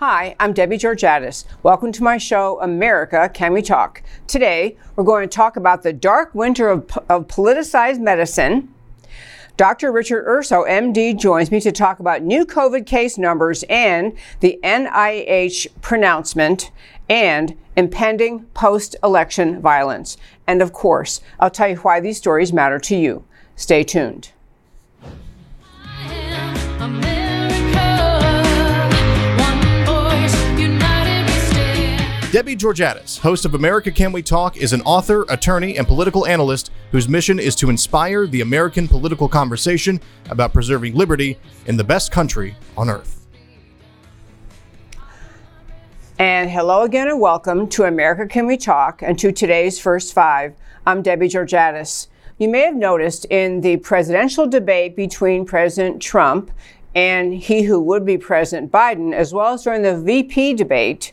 Hi, I'm Debbie Georgatos. Welcome to my show, America Can We Talk? Today, we're going to talk about the dark winter of, of politicized medicine. Dr. Richard Urso, MD, joins me to talk about new COVID case numbers and the NIH pronouncement and impending post election violence. And of course, I'll tell you why these stories matter to you. Stay tuned. Debbie Georgatos, host of America Can We Talk, is an author, attorney, and political analyst whose mission is to inspire the American political conversation about preserving liberty in the best country on earth. And hello again, and welcome to America Can We Talk and to today's First Five. I'm Debbie Georgatos. You may have noticed in the presidential debate between President Trump and he who would be President Biden, as well as during the VP debate,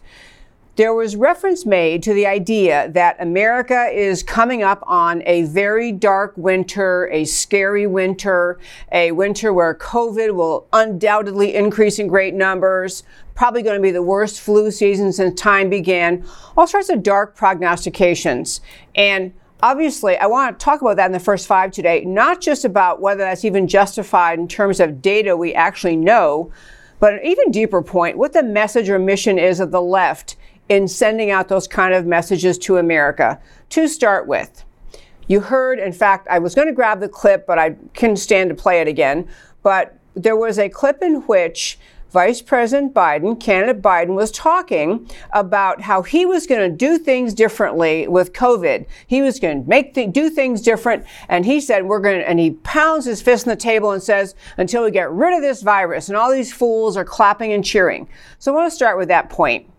there was reference made to the idea that America is coming up on a very dark winter, a scary winter, a winter where COVID will undoubtedly increase in great numbers, probably going to be the worst flu season since time began, all sorts of dark prognostications. And obviously, I want to talk about that in the first five today, not just about whether that's even justified in terms of data we actually know, but an even deeper point what the message or mission is of the left in sending out those kind of messages to America. To start with, you heard, in fact, I was going to grab the clip, but I couldn't stand to play it again. But there was a clip in which Vice President Biden, candidate Biden, was talking about how he was going to do things differently with COVID. He was going to make th- do things different, and he said we're going to. And he pounds his fist on the table and says, "Until we get rid of this virus." And all these fools are clapping and cheering. So I want to start with that point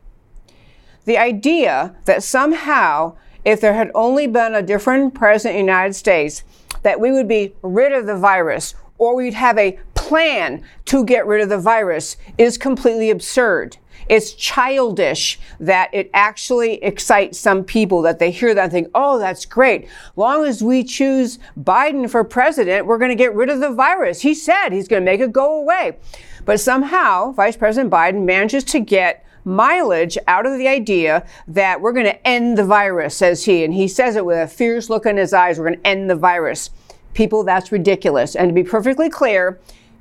the idea that somehow, if there had only been a different president in the United States, that we would be rid of the virus or we'd have a plan to get rid of the virus is completely absurd. It's childish that it actually excites some people that they hear that and think, oh, that's great. Long as we choose Biden for president, we're going to get rid of the virus. He said he's going to make it go away. But somehow, Vice President Biden manages to get mileage out of the idea that we're going to end the virus, says he. And he says it with a fierce look in his eyes. We're going to end the virus. People, that's ridiculous. And to be perfectly clear,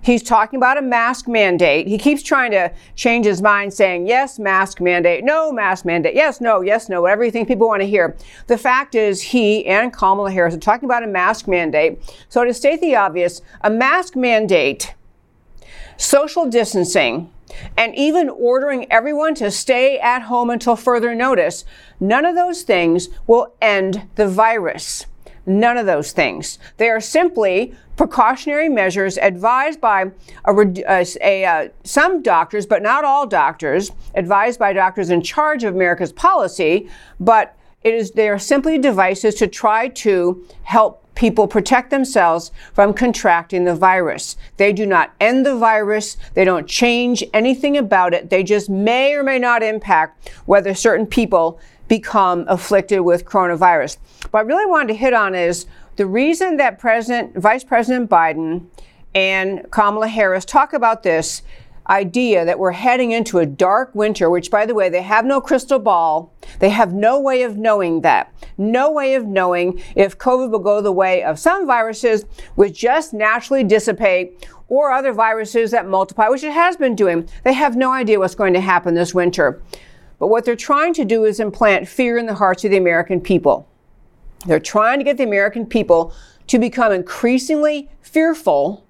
He's talking about a mask mandate. He keeps trying to change his mind, saying, yes, mask mandate, no, mask mandate, yes, no, yes, no, whatever you think people want to hear. The fact is, he and Kamala Harris are talking about a mask mandate. So, to state the obvious, a mask mandate, social distancing, and even ordering everyone to stay at home until further notice, none of those things will end the virus. None of those things. They are simply precautionary measures advised by a, a, a, uh, some doctors, but not all doctors, advised by doctors in charge of America's policy, but it is, they are simply devices to try to help people protect themselves from contracting the virus. They do not end the virus. They don't change anything about it. They just may or may not impact whether certain people become afflicted with coronavirus. What I really wanted to hit on is the reason that President, Vice President Biden and Kamala Harris talk about this idea that we're heading into a dark winter, which, by the way, they have no crystal ball. They have no way of knowing that. No way of knowing if COVID will go the way of some viruses, which just naturally dissipate, or other viruses that multiply, which it has been doing. They have no idea what's going to happen this winter. But what they're trying to do is implant fear in the hearts of the American people. They're trying to get the American people to become increasingly fearful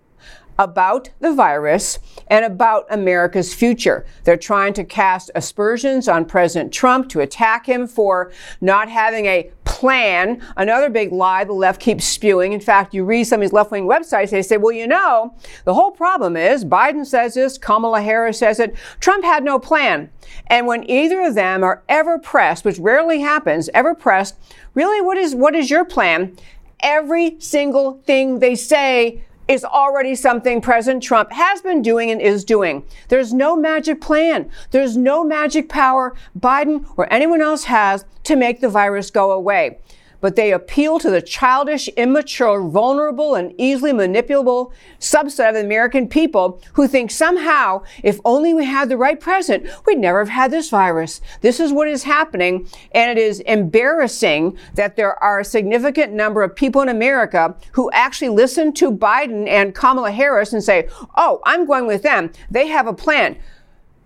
about the virus and about America's future. They're trying to cast aspersions on President Trump to attack him for not having a plan. Another big lie the left keeps spewing. In fact, you read some of these left wing websites, they say, well, you know, the whole problem is Biden says this, Kamala Harris says it, Trump had no plan. And when either of them are ever pressed, which rarely happens, ever pressed, really, what is, what is your plan? Every single thing they say is already something President Trump has been doing and is doing. There's no magic plan. There's no magic power Biden or anyone else has to make the virus go away. But they appeal to the childish, immature, vulnerable, and easily manipulable subset of the American people who think somehow, if only we had the right president, we'd never have had this virus. This is what is happening, and it is embarrassing that there are a significant number of people in America who actually listen to Biden and Kamala Harris and say, oh, I'm going with them. They have a plan.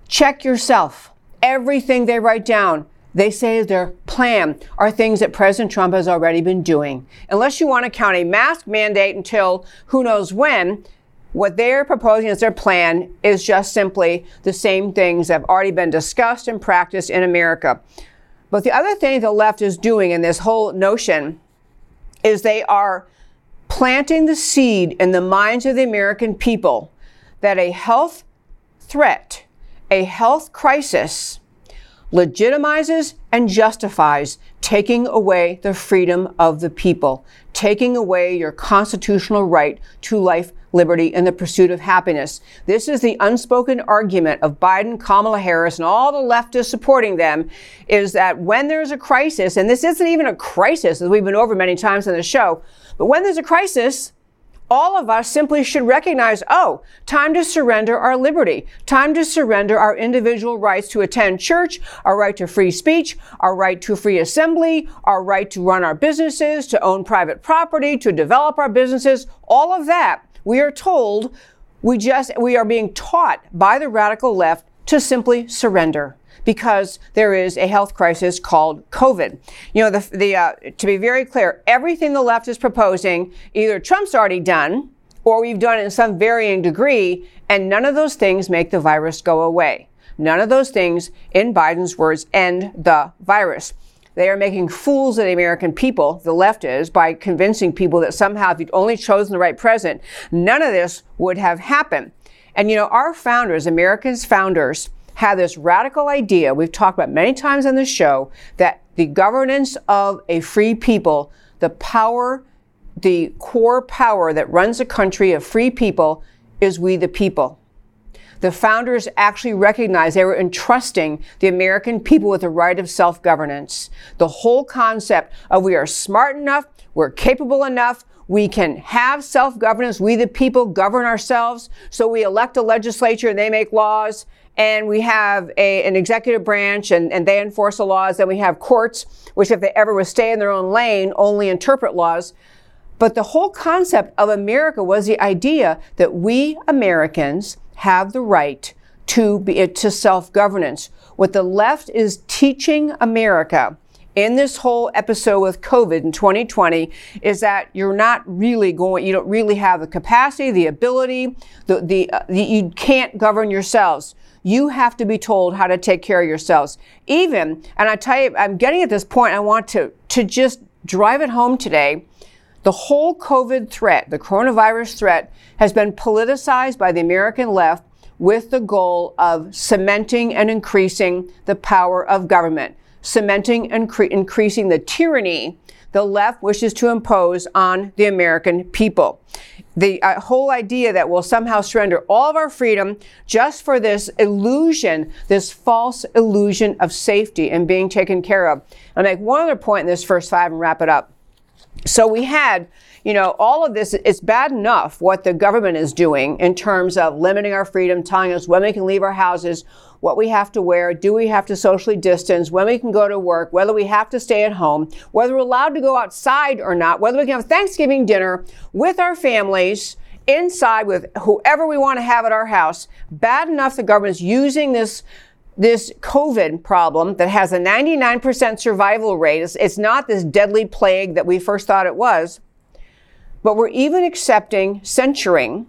Check yourself. Everything they write down they say their plan are things that President Trump has already been doing. Unless you want to count a mask mandate until who knows when, what they're proposing as their plan is just simply the same things that have already been discussed and practiced in America. But the other thing the left is doing in this whole notion is they are planting the seed in the minds of the American people that a health threat, a health crisis, legitimizes and justifies taking away the freedom of the people, taking away your constitutional right to life, liberty, and the pursuit of happiness. This is the unspoken argument of Biden, Kamala Harris, and all the leftists supporting them is that when there's a crisis, and this isn't even a crisis, as we've been over many times on the show, but when there's a crisis, all of us simply should recognize, oh, time to surrender our liberty, time to surrender our individual rights to attend church, our right to free speech, our right to free assembly, our right to run our businesses, to own private property, to develop our businesses, all of that. We are told we just, we are being taught by the radical left to simply surrender because there is a health crisis called COVID. You know, the, the uh, to be very clear, everything the left is proposing, either Trump's already done or we've done it in some varying degree, and none of those things make the virus go away. None of those things, in Biden's words, end the virus. They are making fools of the American people, the left is, by convincing people that somehow if you'd only chosen the right president, none of this would have happened. And you know, our founders, America's founders, had this radical idea we've talked about many times on the show that the governance of a free people, the power, the core power that runs a country of free people is we the people. The founders actually recognized they were entrusting the American people with the right of self governance. The whole concept of we are smart enough, we're capable enough, we can have self governance. We, the people, govern ourselves. So we elect a legislature and they make laws and we have a, an executive branch and, and they enforce the laws. Then we have courts, which, if they ever would stay in their own lane, only interpret laws. But the whole concept of America was the idea that we Americans have the right to be to self-governance. What the left is teaching America in this whole episode with COVID in 2020 is that you're not really going, you don't really have the capacity, the ability, the, the, uh, the you can't govern yourselves. You have to be told how to take care of yourselves. Even, and I tell you, I'm getting at this point, I want to, to just drive it home today. The whole COVID threat, the coronavirus threat, has been politicized by the American left with the goal of cementing and increasing the power of government, cementing and cre- increasing the tyranny the left wishes to impose on the American people the uh, whole idea that we'll somehow surrender all of our freedom just for this illusion, this false illusion of safety and being taken care of. I'll make one other point in this first five and wrap it up. So we had, you know, all of this, it's bad enough what the government is doing in terms of limiting our freedom, telling us when we can leave our houses, what we have to wear, do we have to socially distance, when we can go to work, whether we have to stay at home, whether we're allowed to go outside or not, whether we can have Thanksgiving dinner with our families inside with whoever we want to have at our house. Bad enough the government's using this this COVID problem that has a 99% survival rate. It's, it's not this deadly plague that we first thought it was. But we're even accepting censoring,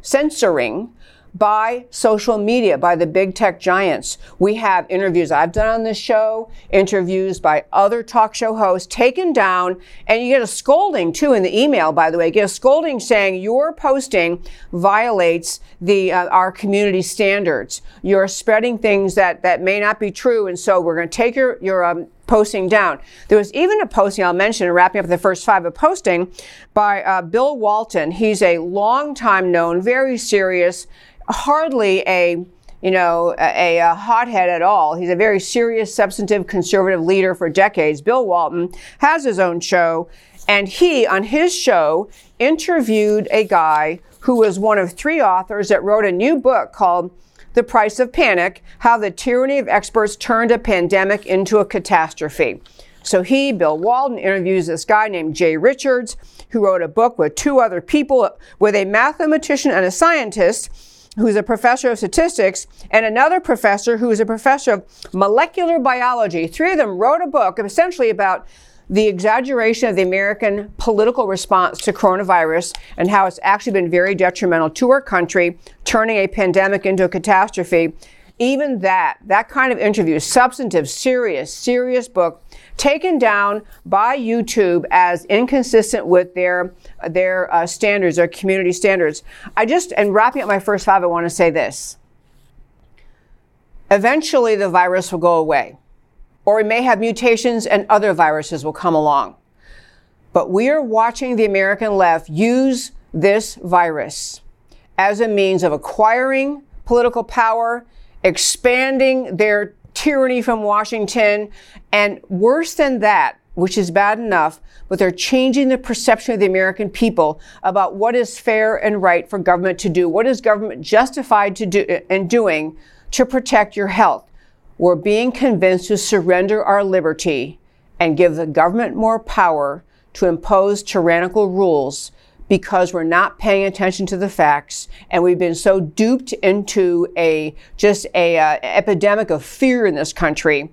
censoring by social media, by the big tech giants. We have interviews I've done on this show, interviews by other talk show hosts taken down, and you get a scolding too in the email, by the way. You get a scolding saying your posting violates the uh, our community standards. You're spreading things that, that may not be true, and so we're going to take your, your um, posting down. There was even a posting I'll mention, wrapping up the first five, a posting by uh, Bill Walton. He's a long time known, very serious hardly a you know, a, a, hothead at all. He's a very serious, substantive, conservative leader for decades. Bill Walton has his own show, and he, on his show, interviewed a guy who was one of three authors that wrote a new book called The Price of Panic How the Tyranny of Experts Turned a Pandemic into a Catastrophe. So he, Bill Walton, interviews this guy named Jay Richards, who wrote a book with two other people, with a mathematician and a scientist who's a professor of statistics, and another professor who is a professor of molecular biology. Three of them wrote a book essentially about the exaggeration of the American political response to coronavirus and how it's actually been very detrimental to our country, turning a pandemic into a catastrophe. Even that, that kind of interview, substantive, serious, serious book, taken down by YouTube as inconsistent with their their uh, standards, their community standards. I just, and wrapping up my first five, I want to say this. Eventually, the virus will go away or we may have mutations and other viruses will come along. But we are watching the American left use this virus as a means of acquiring political power, expanding their tyranny from Washington, and worse than that, which is bad enough, but they're changing the perception of the American people about what is fair and right for government to do. What is government justified to do uh, and doing to protect your health? We're being convinced to surrender our liberty and give the government more power to impose tyrannical rules because we're not paying attention to the facts and we've been so duped into a just a uh, epidemic of fear in this country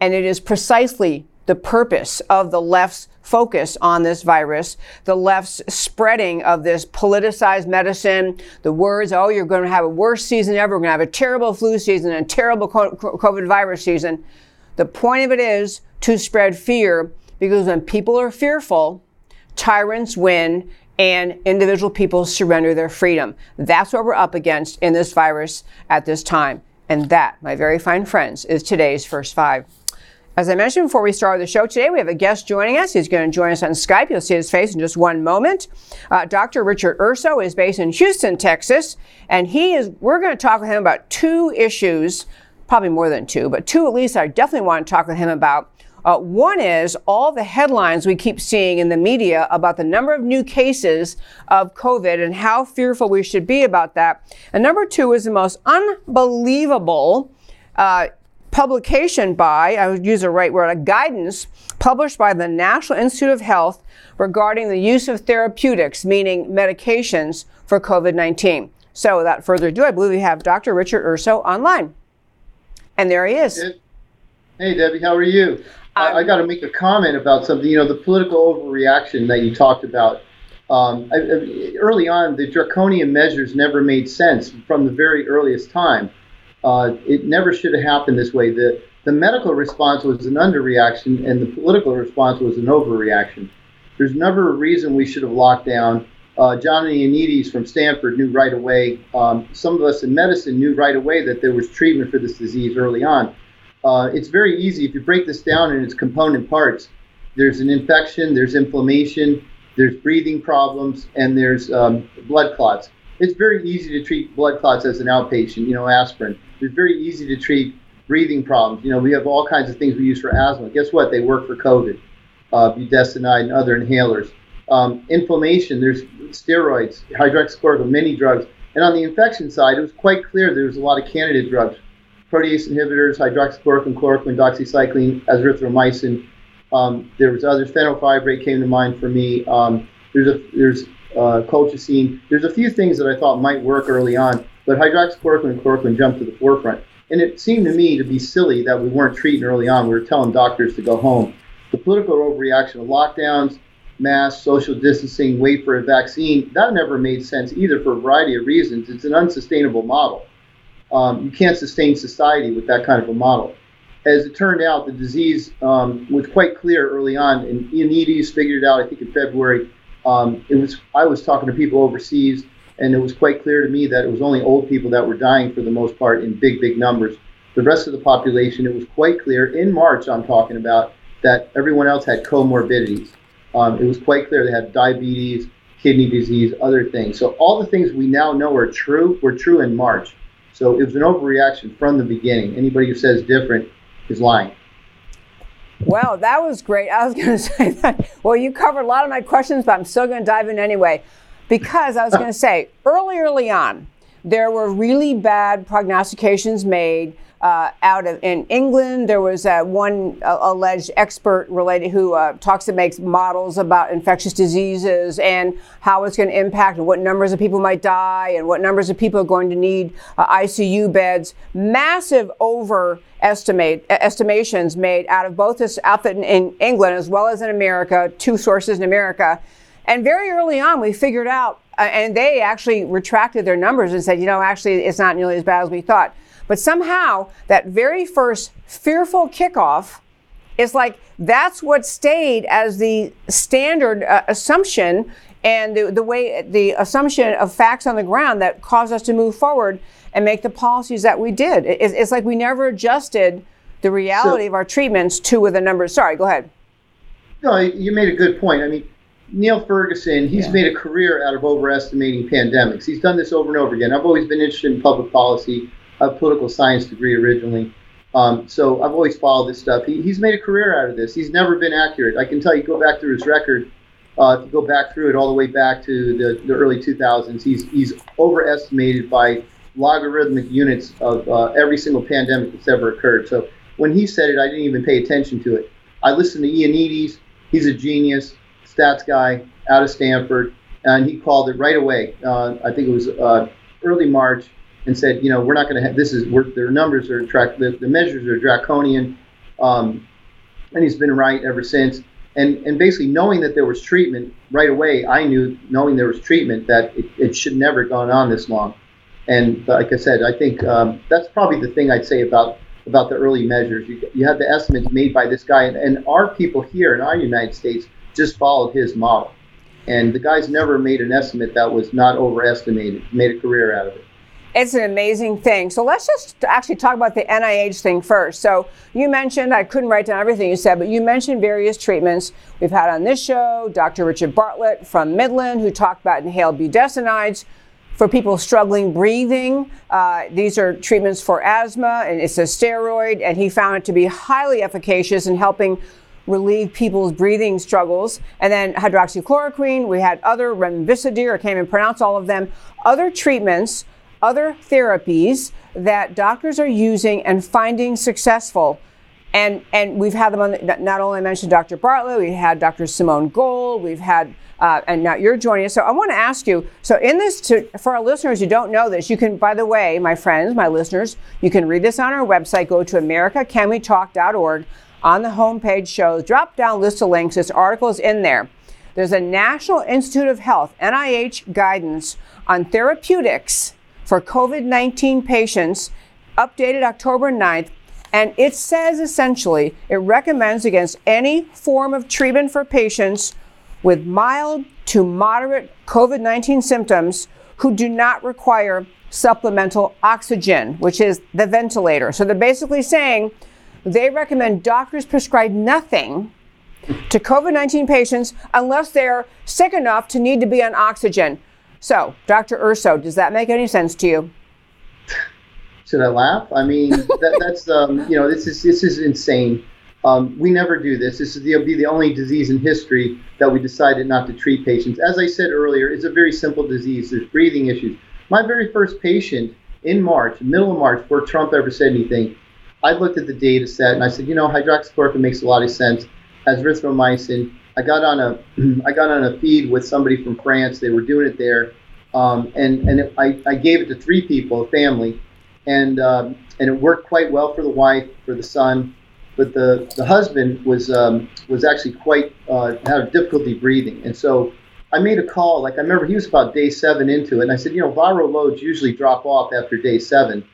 and it is precisely the purpose of the left's focus on this virus, the left's spreading of this politicized medicine, the words, oh, you're going to have a worst season ever, we're going to have a terrible flu season and a terrible COVID virus season. The point of it is to spread fear because when people are fearful, tyrants win and individual people surrender their freedom. That's what we're up against in this virus at this time. And that, my very fine friends, is today's first five. As I mentioned before we started the show today, we have a guest joining us. He's going to join us on Skype. You'll see his face in just one moment. Uh, Dr. Richard Urso is based in Houston, Texas, and he is. We're going to talk with him about two issues, probably more than two, but two at least. I definitely want to talk with him about. Uh, one is all the headlines we keep seeing in the media about the number of new cases of COVID and how fearful we should be about that. And number two is the most unbelievable. Uh, publication by, I would use the right word, a guidance published by the National Institute of Health regarding the use of therapeutics, meaning medications for COVID 19. So, without further ado, I believe we have Dr. Richard Urso online. And there he is. Hey, Debbie, how are you? Um, I, I got to make a comment about something. You know, the political overreaction that you talked about. Um, I, I, early on, the draconian measures never made sense from the very earliest time. Uh, it never should have happened this way. The, the medical response was an underreaction, and the political response was an overreaction. There's never a reason we should have locked down. Uh, John Ioannidis from Stanford knew right away. Um, some of us in medicine knew right away that there was treatment for this disease early on. Uh, it's very easy if you break this down in its component parts. There's an infection, there's inflammation, there's breathing problems, and there's um, blood clots. It's very easy to treat blood clots as an outpatient, you know, aspirin. It's very easy to treat breathing problems. You know, we have all kinds of things we use for asthma. Guess what? They work for COVID, uh, budesonide and other inhalers. Um, inflammation, there's steroids, hydroxychloroquine, many drugs. And on the infection side, it was quite clear there was a lot of candidate drugs. Protease inhibitors, hydroxychloroquine, chloroquine, doxycycline, azithromycin. Um, there was others. Fenofibrate came to mind for me. Um, there's a there's uh, colchicine. There's a few things that I thought might work early on. But hydroxychloroquine and chloroquine jumped to the forefront. And it seemed to me to be silly that we weren't treating early on. We were telling doctors to go home. The political overreaction of lockdowns, masks, social distancing, wait for a vaccine, that never made sense either for a variety of reasons. It's an unsustainable model. Um, you can't sustain society with that kind of a model. As it turned out, the disease um, was quite clear early on, and Ioannidis figured it out, I think, in February. Um, it was I was talking to people overseas and it was quite clear to me that it was only old people that were dying for the most part in big, big numbers. The rest of the population, it was quite clear in March, I'm talking about, that everyone else had comorbidities. Um, it was quite clear they had diabetes, kidney disease, other things. So all the things we now know are true were true in March. So it was an overreaction from the beginning. Anybody who says different is lying. Well, that was great. I was going to say that. Well, you covered a lot of my questions, but I'm still going to dive in anyway. Because I was going to say, early, early on, there were really bad prognostications made uh, out of in England. There was uh, one uh, alleged expert related who uh, talks and makes models about infectious diseases and how it's going to impact and what numbers of people might die and what numbers of people are going to need uh, ICU beds. Massive overestimate estimations made out of both this outfit in, in England as well as in America. Two sources in America. And very early on, we figured out, uh, and they actually retracted their numbers and said, you know, actually, it's not nearly as bad as we thought. But somehow, that very first fearful kickoff is like that's what stayed as the standard uh, assumption and the, the way the assumption of facts on the ground that caused us to move forward and make the policies that we did. It, it's like we never adjusted the reality so, of our treatments to with the numbers. Sorry, go ahead. No, you made a good point. I mean, Neil Ferguson, he's yeah. made a career out of overestimating pandemics. He's done this over and over again. I've always been interested in public policy a political science degree originally. Um, so I've always followed this stuff. He, he's made a career out of this. He's never been accurate. I can tell you, go back through his record. Uh, go back through it all the way back to the, the early 2000s, he's, he's overestimated by logarithmic units of uh, every single pandemic that's ever occurred. So when he said it, I didn't even pay attention to it. I listened to Ioannidis. He's a genius, stats guy out of Stanford, and he called it right away. Uh, I think it was uh, early March and said, you know, we're not going to have this is their numbers are track the, the measures are draconian, um, and he's been right ever since. And and basically knowing that there was treatment right away, I knew knowing there was treatment that it, it should never have gone on this long. And like I said, I think um, that's probably the thing I'd say about about the early measures. You, you had the estimates made by this guy, and, and our people here in our United States just followed his model. And the guy's never made an estimate that was not overestimated, made a career out of it. It's an amazing thing. So let's just actually talk about the NIH thing first. So you mentioned, I couldn't write down everything you said, but you mentioned various treatments we've had on this show. Dr. Richard Bartlett from Midland, who talked about inhaled budesonides for people struggling breathing. Uh, these are treatments for asthma, and it's a steroid, and he found it to be highly efficacious in helping relieve people's breathing struggles. And then hydroxychloroquine, we had other remdesivir, I can't even pronounce all of them, other treatments other therapies that doctors are using and finding successful. And, and we've had them on, the, not only I mentioned Dr. Bartlett, we had Dr. Simone Gold, we've had, uh, and now you're joining us. So I want to ask you, so in this, to, for our listeners who don't know this, you can, by the way, my friends, my listeners, you can read this on our website. Go to americacanwetalk.org. On the homepage shows drop down list of links. This article is in there. There's a National Institute of Health, NIH guidance on therapeutics for COVID 19 patients, updated October 9th. And it says essentially it recommends against any form of treatment for patients with mild to moderate COVID 19 symptoms who do not require supplemental oxygen, which is the ventilator. So they're basically saying they recommend doctors prescribe nothing to COVID 19 patients unless they're sick enough to need to be on oxygen. So, Dr. Urso, does that make any sense to you? Should I laugh? I mean, that, that's um, you know, this is this is insane. Um, we never do this. This is the, be the only disease in history that we decided not to treat patients. As I said earlier, it's a very simple disease. There's breathing issues. My very first patient in March, middle of March, before Trump ever said anything, I looked at the data set and I said, you know, hydroxychloroquine makes a lot of sense. Azithromycin, I got on a I got on a feed with somebody from France. They were doing it there, um, and and it, I, I gave it to three people, a family, and um, and it worked quite well for the wife, for the son, but the the husband was um, was actually quite uh, had difficulty breathing, and so I made a call. Like I remember he was about day seven into it, and I said, you know, viral loads usually drop off after day seven.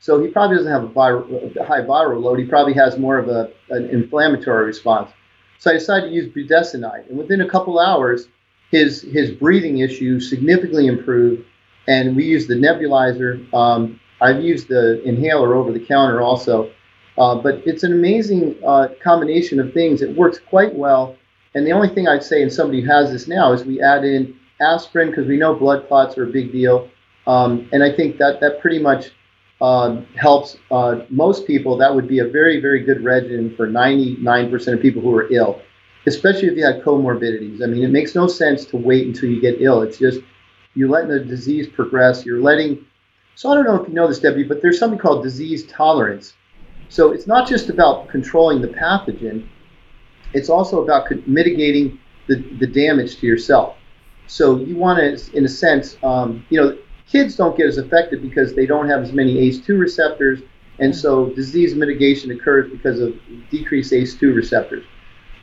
So he probably doesn't have a, viral, a high viral load. He probably has more of a, an inflammatory response. So I decided to use budesonide, and within a couple hours, his his breathing issue significantly improved. And we used the nebulizer. Um, I've used the inhaler over the counter also, uh, but it's an amazing uh, combination of things. It works quite well. And the only thing I'd say in somebody who has this now is we add in aspirin because we know blood clots are a big deal. Um, and I think that that pretty much um, helps uh, most people, that would be a very, very good regimen for 99% of people who are ill, especially if you had comorbidities. I mean, it makes no sense to wait until you get ill. It's just you're letting the disease progress. You're letting. So I don't know if you know this, Debbie, but there's something called disease tolerance. So it's not just about controlling the pathogen, it's also about mitigating the, the damage to yourself. So you want to, in a sense, um, you know, kids don't get as affected because they don't have as many ACE2 receptors, and so disease mitigation occurs because of decreased ACE2 receptors.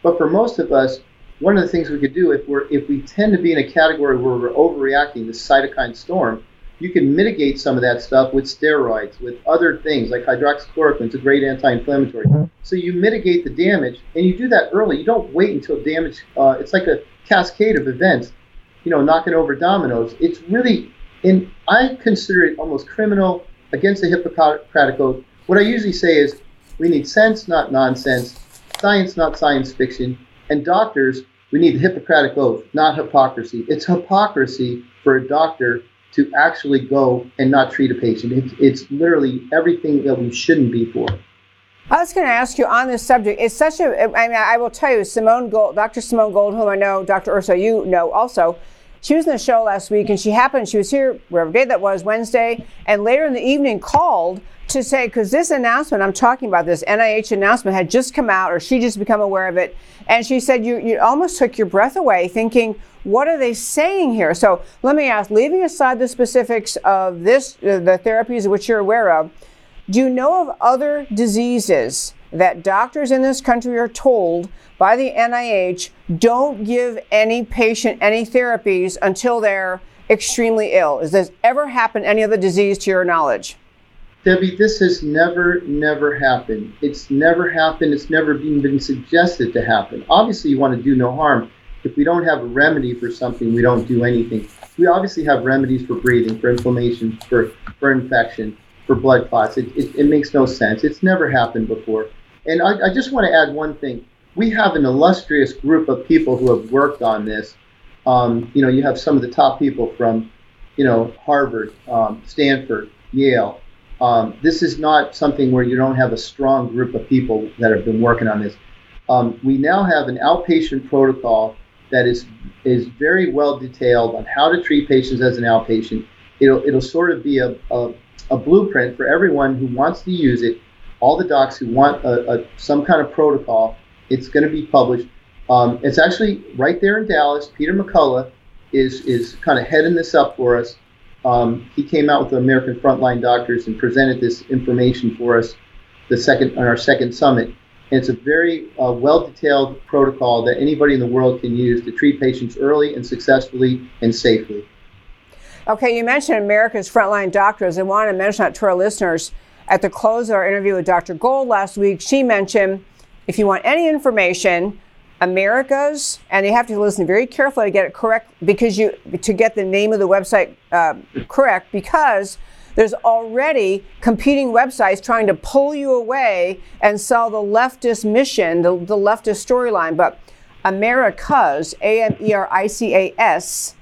But for most of us, one of the things we could do if we're if we tend to be in a category where we're overreacting, the cytokine storm, you can mitigate some of that stuff with steroids, with other things like hydroxychloroquine. It's a great anti-inflammatory. So you mitigate the damage, and you do that early. You don't wait until damage. Uh, it's like a cascade of events, you know, knocking over dominoes. It's really in I consider it almost criminal against the Hippocratic Oath. What I usually say is we need sense, not nonsense, science, not science fiction, and doctors, we need the Hippocratic Oath, not hypocrisy. It's hypocrisy for a doctor to actually go and not treat a patient. It's, it's literally everything that we shouldn't be for. I was going to ask you on this subject. It's such a. I mean, I will tell you, Simone Gold, Dr. Simone Gold, whom I know, Dr. Urso, you know also. She was in the show last week and she happened, she was here whatever day that was, Wednesday, and later in the evening called to say, because this announcement, I'm talking about this NIH announcement had just come out, or she just become aware of it. And she said, you, you almost took your breath away thinking, what are they saying here? So let me ask, leaving aside the specifics of this, uh, the therapies which you're aware of, do you know of other diseases that doctors in this country are told by the NIH don't give any patient any therapies until they're extremely ill. Has this ever happened, any other disease to your knowledge? Debbie, this has never, never happened. It's never happened. It's never even been suggested to happen. Obviously, you want to do no harm. If we don't have a remedy for something, we don't do anything. We obviously have remedies for breathing, for inflammation, for, for infection, for blood clots. It, it, it makes no sense. It's never happened before. And I, I just want to add one thing. We have an illustrious group of people who have worked on this. Um, you know, you have some of the top people from, you know, Harvard, um, Stanford, Yale. Um, this is not something where you don't have a strong group of people that have been working on this. Um, we now have an outpatient protocol that is is very well detailed on how to treat patients as an outpatient. It'll it'll sort of be a, a, a blueprint for everyone who wants to use it all the docs who want a, a some kind of protocol. It's going to be published. Um, it's actually right there in Dallas. Peter McCullough is is kind of heading this up for us. Um, he came out with the American Frontline Doctors and presented this information for us the second on our second summit. And it's a very uh, well detailed protocol that anybody in the world can use to treat patients early and successfully and safely. Okay, you mentioned America's Frontline Doctors. I want to mention that to our listeners. At the close of our interview with Dr. Gold last week, she mentioned if you want any information, America's, and you have to listen very carefully to get it correct because you to get the name of the website uh, correct because there's already competing websites trying to pull you away and sell the leftist mission, the, the leftist storyline. But America's, A M E R I C A S,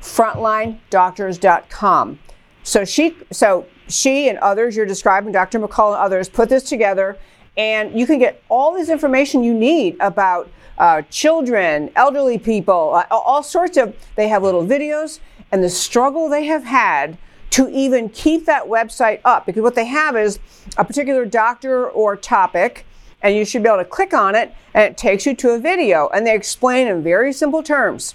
frontlinedoctors.com. So she, so she and others you're describing, Dr. McCall and others, put this together, and you can get all this information you need about uh, children, elderly people, uh, all sorts of. They have little videos and the struggle they have had to even keep that website up because what they have is a particular doctor or topic and you should be able to click on it and it takes you to a video and they explain in very simple terms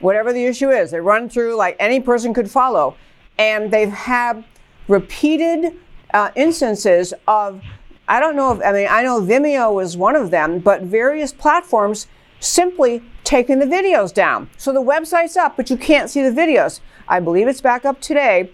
whatever the issue is they run through like any person could follow and they've had repeated uh, instances of, I don't know if, I mean, I know Vimeo was one of them, but various platforms simply taking the videos down. So the website's up, but you can't see the videos. I believe it's back up today.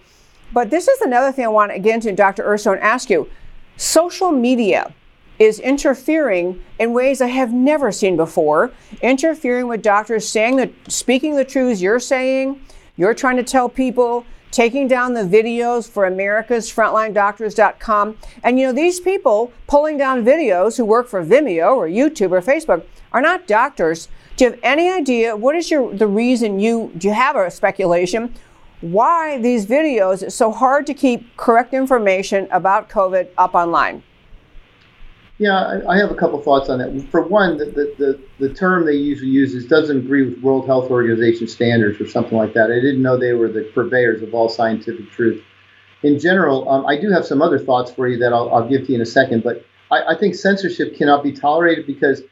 But this is another thing I want to get into, Dr. Urso, and ask you. Social media is interfering in ways I have never seen before, interfering with doctors saying that, speaking the truths you're saying, you're trying to tell people taking down the videos for America's frontlinedoctors.com. And you know, these people pulling down videos who work for Vimeo or YouTube or Facebook are not doctors. Do you have any idea what is your the reason you do you have a speculation why these videos it's so hard to keep correct information about COVID up online. Yeah, I, have a couple thoughts on that. For one, the, the, the, the, term they usually use is doesn't agree with World Health Organization standards or something like that. I didn't know they were the purveyors of all scientific truth. In general, um, I do have some other thoughts for you that I'll, I'll give to you in a second, but I, I think censorship cannot be tolerated because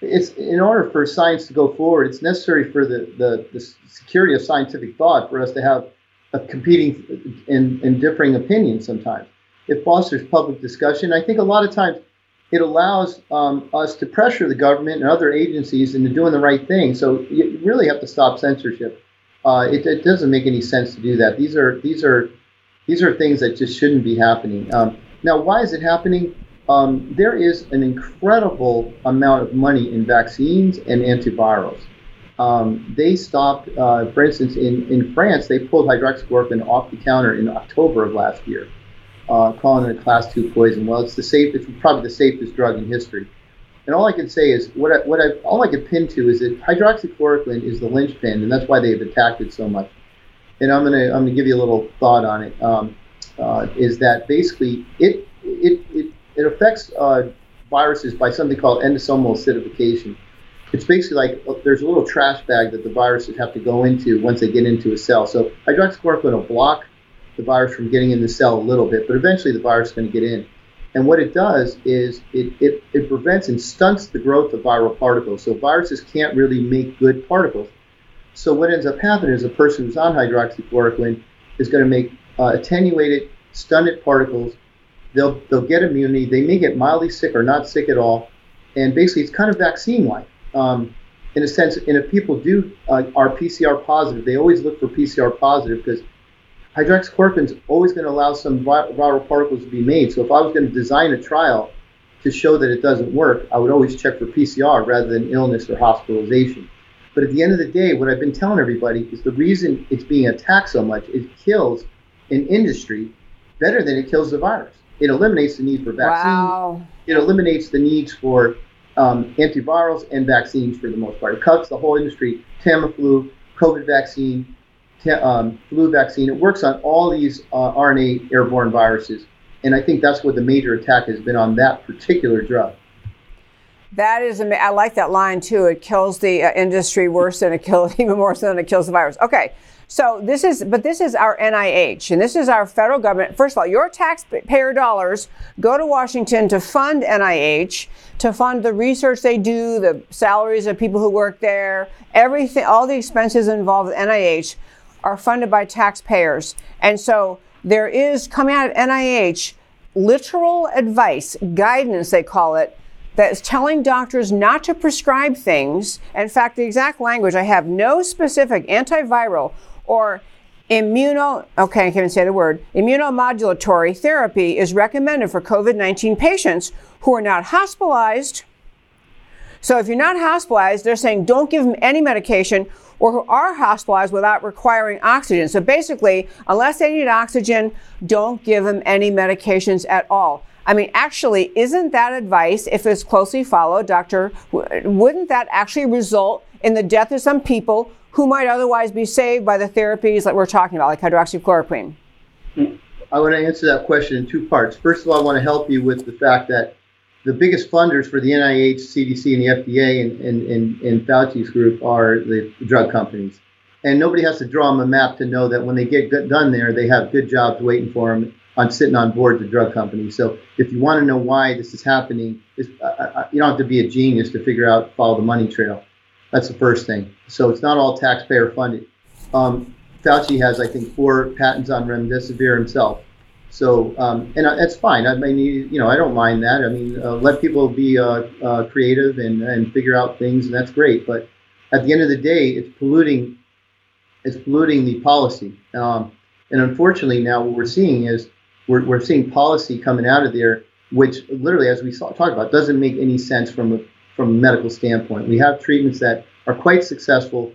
it's in order for science to go forward, it's necessary for the, the, the security of scientific thought for us to have a competing and, and differing opinions sometimes. It fosters public discussion. I think a lot of times it allows um, us to pressure the government and other agencies into doing the right thing. So you really have to stop censorship. Uh, it, it, doesn't make any sense to do that. These are these are these are things that just shouldn't be happening. Um, now, why is it happening? Um, there is an incredible amount of money in vaccines and antivirals. Um, they stopped, uh, for instance, in, in France, they pulled hydroxychloroquine off the counter in October of last year uh, calling it a class two poison. Well, it's the safe, it's probably the safest drug in history. And all I can say is what I, what I all I can pin to is that hydroxychloroquine is the linchpin, and that's why they've attacked it so much. And I'm gonna I'm gonna give you a little thought on it. Um, uh, is that basically it it it, it affects uh, viruses by something called endosomal acidification. It's basically like uh, there's a little trash bag that the viruses have to go into once they get into a cell. So hydroxychloroquine will block the virus from getting in the cell a little bit, but eventually the virus is going to get in. And what it does is it, it, it prevents and stunts the growth of viral particles. So viruses can't really make good particles. So what ends up happening is a person who's on hydroxychloroquine is going to make uh, attenuated, stunted particles. They'll, they'll get immunity. They may get mildly sick or not sick at all. And basically, it's kind of vaccine-like. Um, in a sense, and if people do uh, are PCR positive, they always look for PCR positive because hydroxychloroquine is always going to allow some viral particles to be made. So if I was going to design a trial to show that it doesn't work, I would always check for PCR rather than illness or hospitalization. But at the end of the day, what I've been telling everybody is the reason it's being attacked so much, it kills an industry better than it kills the virus. It eliminates the need for vaccines. Wow. It eliminates the needs for um, antivirals and vaccines for the most part. It cuts the whole industry. Tamiflu, COVID vaccine, um, flu vaccine. It works on all these uh, RNA airborne viruses. And I think that's what the major attack has been on that particular drug. That is, I like that line too. It kills the uh, industry worse than it kills, even more so than it kills the virus. Okay, so this is, but this is our NIH, and this is our federal government. First of all, your taxpayer dollars go to Washington to fund NIH, to fund the research they do, the salaries of people who work there, everything, all the expenses involved with NIH are funded by taxpayers. And so there is coming out of NIH literal advice, guidance, they call it, that is telling doctors not to prescribe things. In fact, the exact language I have no specific antiviral or immuno okay, I can't even say the word immunomodulatory therapy is recommended for COVID-19 patients who are not hospitalized. So if you're not hospitalized, they're saying don't give them any medication or who are hospitalized without requiring oxygen. So basically, unless they need oxygen, don't give them any medications at all. I mean, actually, isn't that advice, if it's closely followed, doctor, wouldn't that actually result in the death of some people who might otherwise be saved by the therapies that we're talking about, like hydroxychloroquine? I want to answer that question in two parts. First of all, I want to help you with the fact that the biggest funders for the NIH, CDC, and the FDA and, and, and, and Fauci's group are the drug companies. And nobody has to draw them a map to know that when they get done there, they have good jobs waiting for them on sitting on board the drug company. So if you want to know why this is happening, uh, you don't have to be a genius to figure out, follow the money trail. That's the first thing. So it's not all taxpayer funded. Um, Fauci has, I think, four patents on remdesivir himself. So, um, and that's fine. I mean, you know, I don't mind that. I mean, uh, let people be uh, uh, creative and, and figure out things, and that's great. But at the end of the day, it's polluting. It's polluting the policy. Um, and unfortunately, now what we're seeing is we're, we're seeing policy coming out of there, which literally, as we saw, talked about, doesn't make any sense from a from a medical standpoint. We have treatments that are quite successful.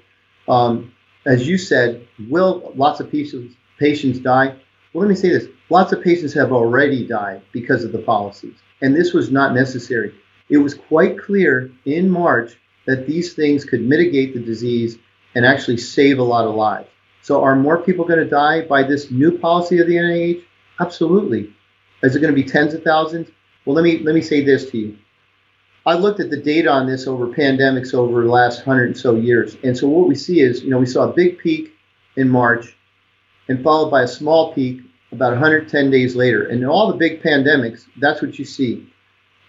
Um, as you said, will lots of patients patients die? Well, let me say this Lots of patients have already died because of the policies, and this was not necessary. It was quite clear in March that these things could mitigate the disease and actually save a lot of lives. So are more people going to die by this new policy of the NIH? Absolutely. Is it going to be tens of thousands? Well, let me let me say this to you. I looked at the data on this over pandemics over the last hundred and so years, and so what we see is, you know, we saw a big peak in March, and followed by a small peak about 110 days later. And in all the big pandemics, that's what you see.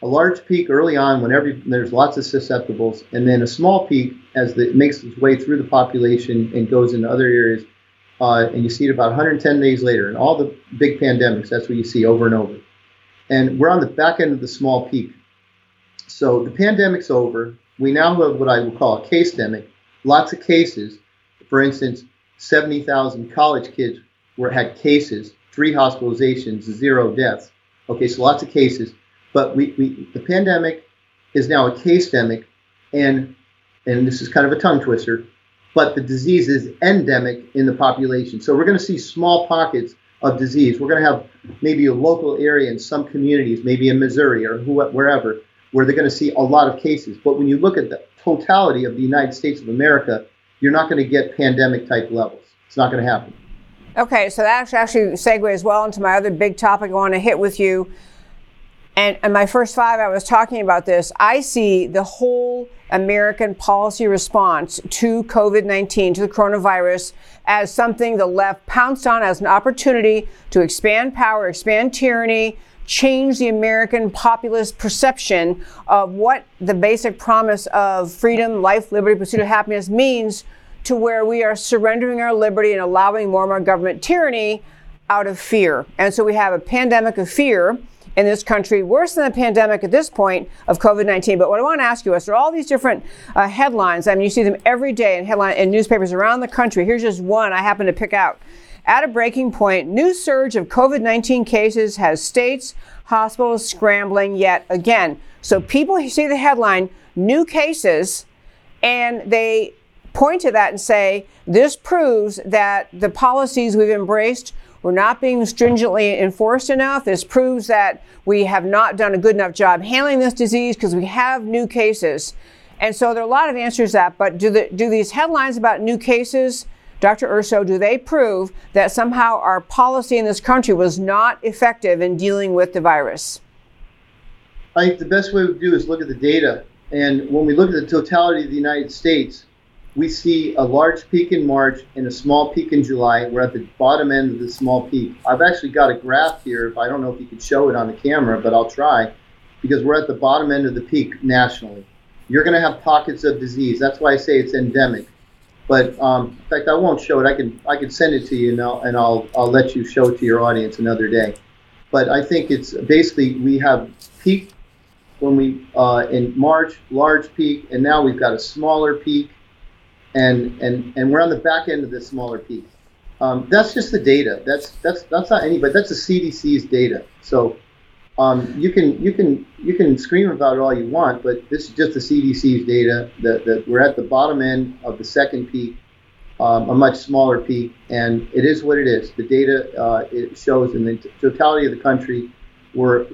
A large peak early on when there's lots of susceptibles, and then a small peak as it makes its way through the population and goes into other areas. Uh, and you see it about 110 days later. And all the big pandemics, that's what you see over and over. And we're on the back end of the small peak. So the pandemic's over. We now have what I will call a case demic. Lots of cases. For instance, 70,000 college kids were had cases three hospitalizations, zero deaths. Okay, so lots of cases. But we, we the pandemic is now a case demic, and and this is kind of a tongue twister, but the disease is endemic in the population. So we're going to see small pockets of disease. We're going to have maybe a local area in some communities, maybe in Missouri or wherever, where they're going to see a lot of cases. But when you look at the totality of the United States of America, you're not going to get pandemic type levels. It's not going to happen. Okay, so that actually segues well into my other big topic I want to hit with you. And in my first five, I was talking about this. I see the whole American policy response to COVID 19, to the coronavirus, as something the left pounced on as an opportunity to expand power, expand tyranny, change the American populist perception of what the basic promise of freedom, life, liberty, pursuit of happiness means to where we are surrendering our liberty and allowing more and more government tyranny out of fear. And so we have a pandemic of fear in this country, worse than the pandemic at this point of COVID 19. But what I want to ask you is there are all these different uh, headlines. I mean, you see them every day in headline in newspapers around the country. Here's just one I happen to pick out. At a breaking point, new surge of COVID 19 cases has states, hospitals scrambling yet again. So people see the headline, new cases, and they point to that and say, this proves that the policies we've embraced were not being stringently enforced enough. This proves that we have not done a good enough job handling this disease because we have new cases. And so there are a lot of answers to that, but do, the, do these headlines about new cases, Dr. Urso, do they prove that somehow our policy in this country was not effective in dealing with the virus? I think the best way to do is look at the data. And when we look at the totality of the United States, we see a large peak in March and a small peak in July. We're at the bottom end of the small peak. I've actually got a graph here. I don't know if you could show it on the camera, but I'll try because we're at the bottom end of the peak nationally. You're going to have pockets of disease. That's why I say it's endemic. But um, in fact, I won't show it. I can I can send it to you and I'll and I'll I'll let you show it to your audience another day. But I think it's basically we have peak when we uh, in March, large peak, and now we've got a smaller peak and and and we're on the back end of this smaller peak. Um, that's just the data. That's that's that's not anybody. That's the CDC's data. So um, you can you can you can scream about it all you want, but this is just the CDC's data. That, that we're at the bottom end of the second peak, um, a much smaller peak, and it is what it is. The data uh, it shows in the totality of the country, where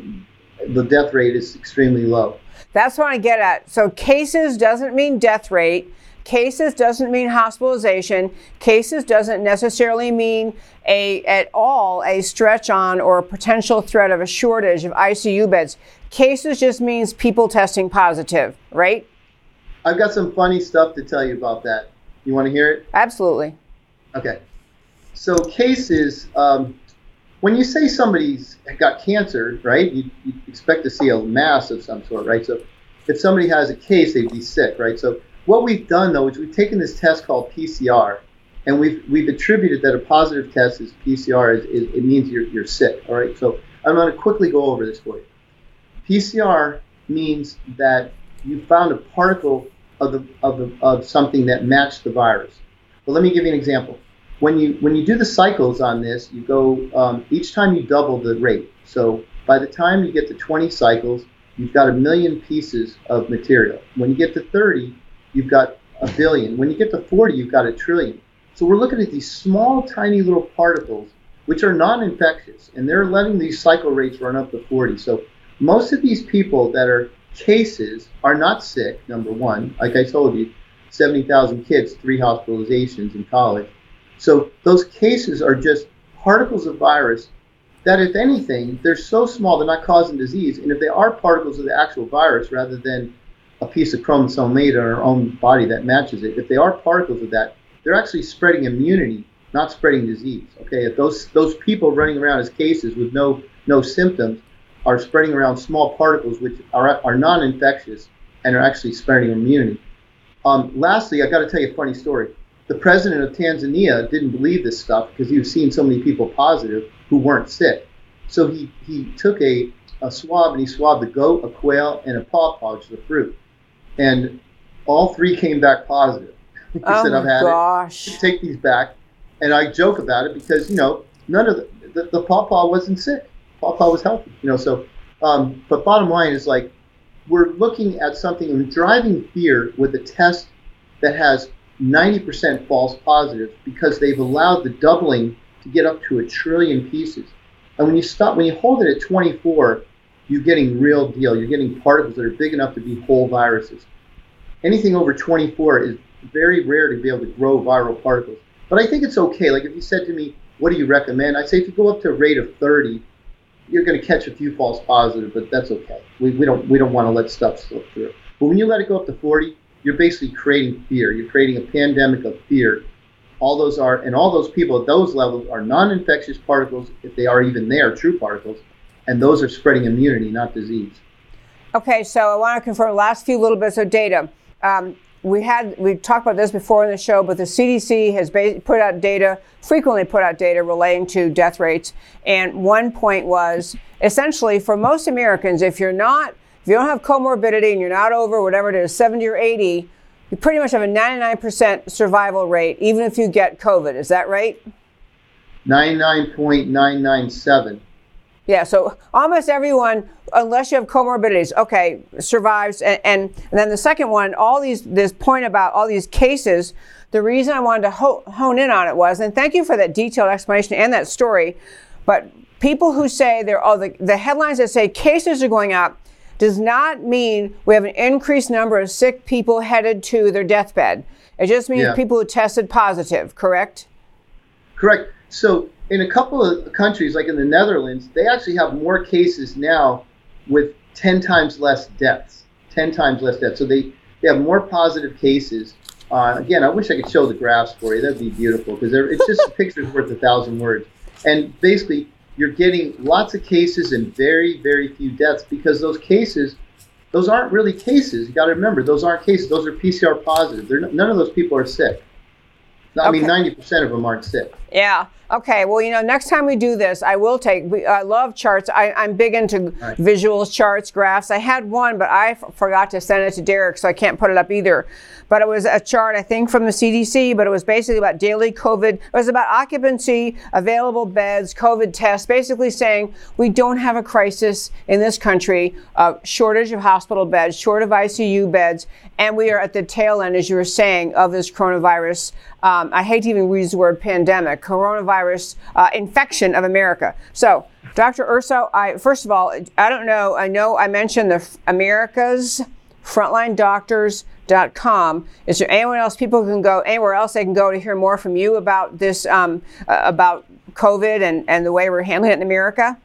the death rate is extremely low. That's what I get at. So cases doesn't mean death rate. Cases doesn't mean hospitalization. Cases doesn't necessarily mean a at all a stretch on or a potential threat of a shortage of ICU beds. Cases just means people testing positive, right? I've got some funny stuff to tell you about that. You want to hear it? Absolutely. Okay. So cases, um, when you say somebody's got cancer, right? You, you expect to see a mass of some sort, right? So if somebody has a case, they'd be sick, right? So what we've done though is we've taken this test called PCR, and we've we've attributed that a positive test is PCR is, is it means you're you're sick. All right. So I'm going to quickly go over this for you. PCR means that you found a particle of the of the, of something that matched the virus. But let me give you an example. When you when you do the cycles on this, you go um, each time you double the rate. So by the time you get to 20 cycles, you've got a million pieces of material. When you get to 30, you've got a billion. When you get to 40, you've got a trillion. So we're looking at these small, tiny little particles, which are non-infectious, and they're letting these cycle rates run up to 40. So most of these people that are cases are not sick, number one. Like I told you, 70,000 kids, three hospitalizations in college. So those cases are just particles of virus that, if anything, they're so small they're not causing disease. And if they are particles of the actual virus rather than a piece of chromosome made in our own body that matches it, if they are particles of that, they're actually spreading immunity, not spreading disease. Okay, if those those people running around as cases with no no symptoms are spreading around small particles which are are non-infectious and are actually spreading immunity. Um, lastly, I got to tell you a funny story the president of Tanzania didn't believe this stuff because he was seeing so many people positive who weren't sick. So he, he took a, a swab and he swabbed a goat, a quail, and a pawpaw, which is a fruit. And all three came back positive. he oh said, I've had gosh. it. Take these back. And I joke about it because, you know, none of the, the, the pawpaw wasn't sick. Pawpaw was healthy, you know, so, um, but bottom line is like, we're looking at something and driving fear with a test that has 90% false positives because they've allowed the doubling to get up to a trillion pieces. And when you stop, when you hold it at 24, you're getting real deal. You're getting particles that are big enough to be whole viruses. Anything over 24 is very rare to be able to grow viral particles. But I think it's okay. Like if you said to me, what do you recommend? I'd say if you go up to a rate of 30, you're going to catch a few false positives, but that's okay. We, we don't we don't want to let stuff slip through. But when you let it go up to 40, you're basically creating fear. You're creating a pandemic of fear. All those are, and all those people at those levels are non-infectious particles, if they are even there, true particles, and those are spreading immunity, not disease. Okay, so I want to confirm last few little bits of data. Um, we had we talked about this before in the show, but the CDC has put out data frequently put out data relating to death rates, and one point was essentially for most Americans, if you're not if you don't have comorbidity and you're not over whatever it is, 70 or 80, you pretty much have a 99% survival rate, even if you get COVID. Is that right? 99.997. Yeah, so almost everyone, unless you have comorbidities, okay, survives. And, and, and, then the second one, all these, this point about all these cases, the reason I wanted to ho- hone in on it was, and thank you for that detailed explanation and that story, but people who say they're, oh, the, the headlines that say cases are going up, does not mean we have an increased number of sick people headed to their deathbed. It just means yeah. people who tested positive, correct? Correct. So, in a couple of countries, like in the Netherlands, they actually have more cases now with 10 times less deaths. 10 times less deaths. So, they, they have more positive cases. Uh, again, I wish I could show the graphs for you. That'd be beautiful because it's just a picture's worth a thousand words. And basically, you're getting lots of cases and very, very few deaths because those cases, those aren't really cases. You got to remember, those aren't cases. Those are PCR positive. They're, none of those people are sick. I okay. mean, 90% of them aren't sick. Yeah. Okay. Well, you know, next time we do this, I will take. I love charts. I, am big into right. visuals, charts, graphs. I had one, but I f- forgot to send it to Derek, so I can't put it up either. But it was a chart, I think, from the CDC, but it was basically about daily COVID. It was about occupancy, available beds, COVID tests, basically saying we don't have a crisis in this country, a shortage of hospital beds, short of ICU beds, and we are at the tail end, as you were saying, of this coronavirus. Um, I hate to even use the word pandemic, coronavirus uh, infection of America. So, Dr. Urso, I first of all, I don't know. I know I mentioned the America's Frontline Doctors com. Is there anyone else people can go anywhere else they can go to hear more from you about this um, uh, about COVID and, and the way we're handling it in America?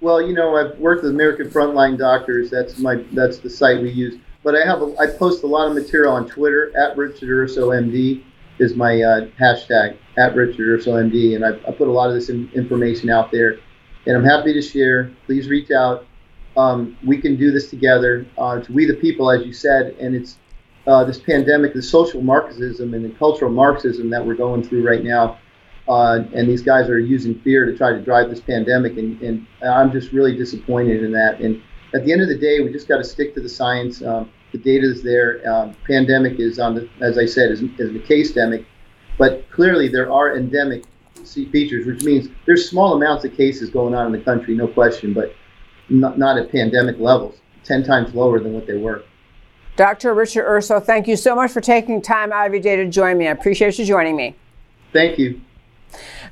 Well, you know, I've worked with American Frontline Doctors. That's my that's the site we use. But I have a, I post a lot of material on Twitter at Richard Urso MD is my uh, hashtag at Richard Urso MD, and I, I put a lot of this in, information out there, and I'm happy to share. Please reach out. Um, we can do this together. Uh, it's we the people, as you said, and it's uh, this pandemic, the social Marxism and the cultural Marxism that we're going through right now. Uh, and these guys are using fear to try to drive this pandemic, and, and I'm just really disappointed in that. And at the end of the day, we just got to stick to the science. Um, the data is there. Um, pandemic is on the, as I said, is, is the case demic, but clearly there are endemic features, which means there's small amounts of cases going on in the country, no question, but not, not at pandemic levels, 10 times lower than what they were. Dr. Richard Urso, thank you so much for taking time out of your day to join me. I appreciate you joining me. Thank you.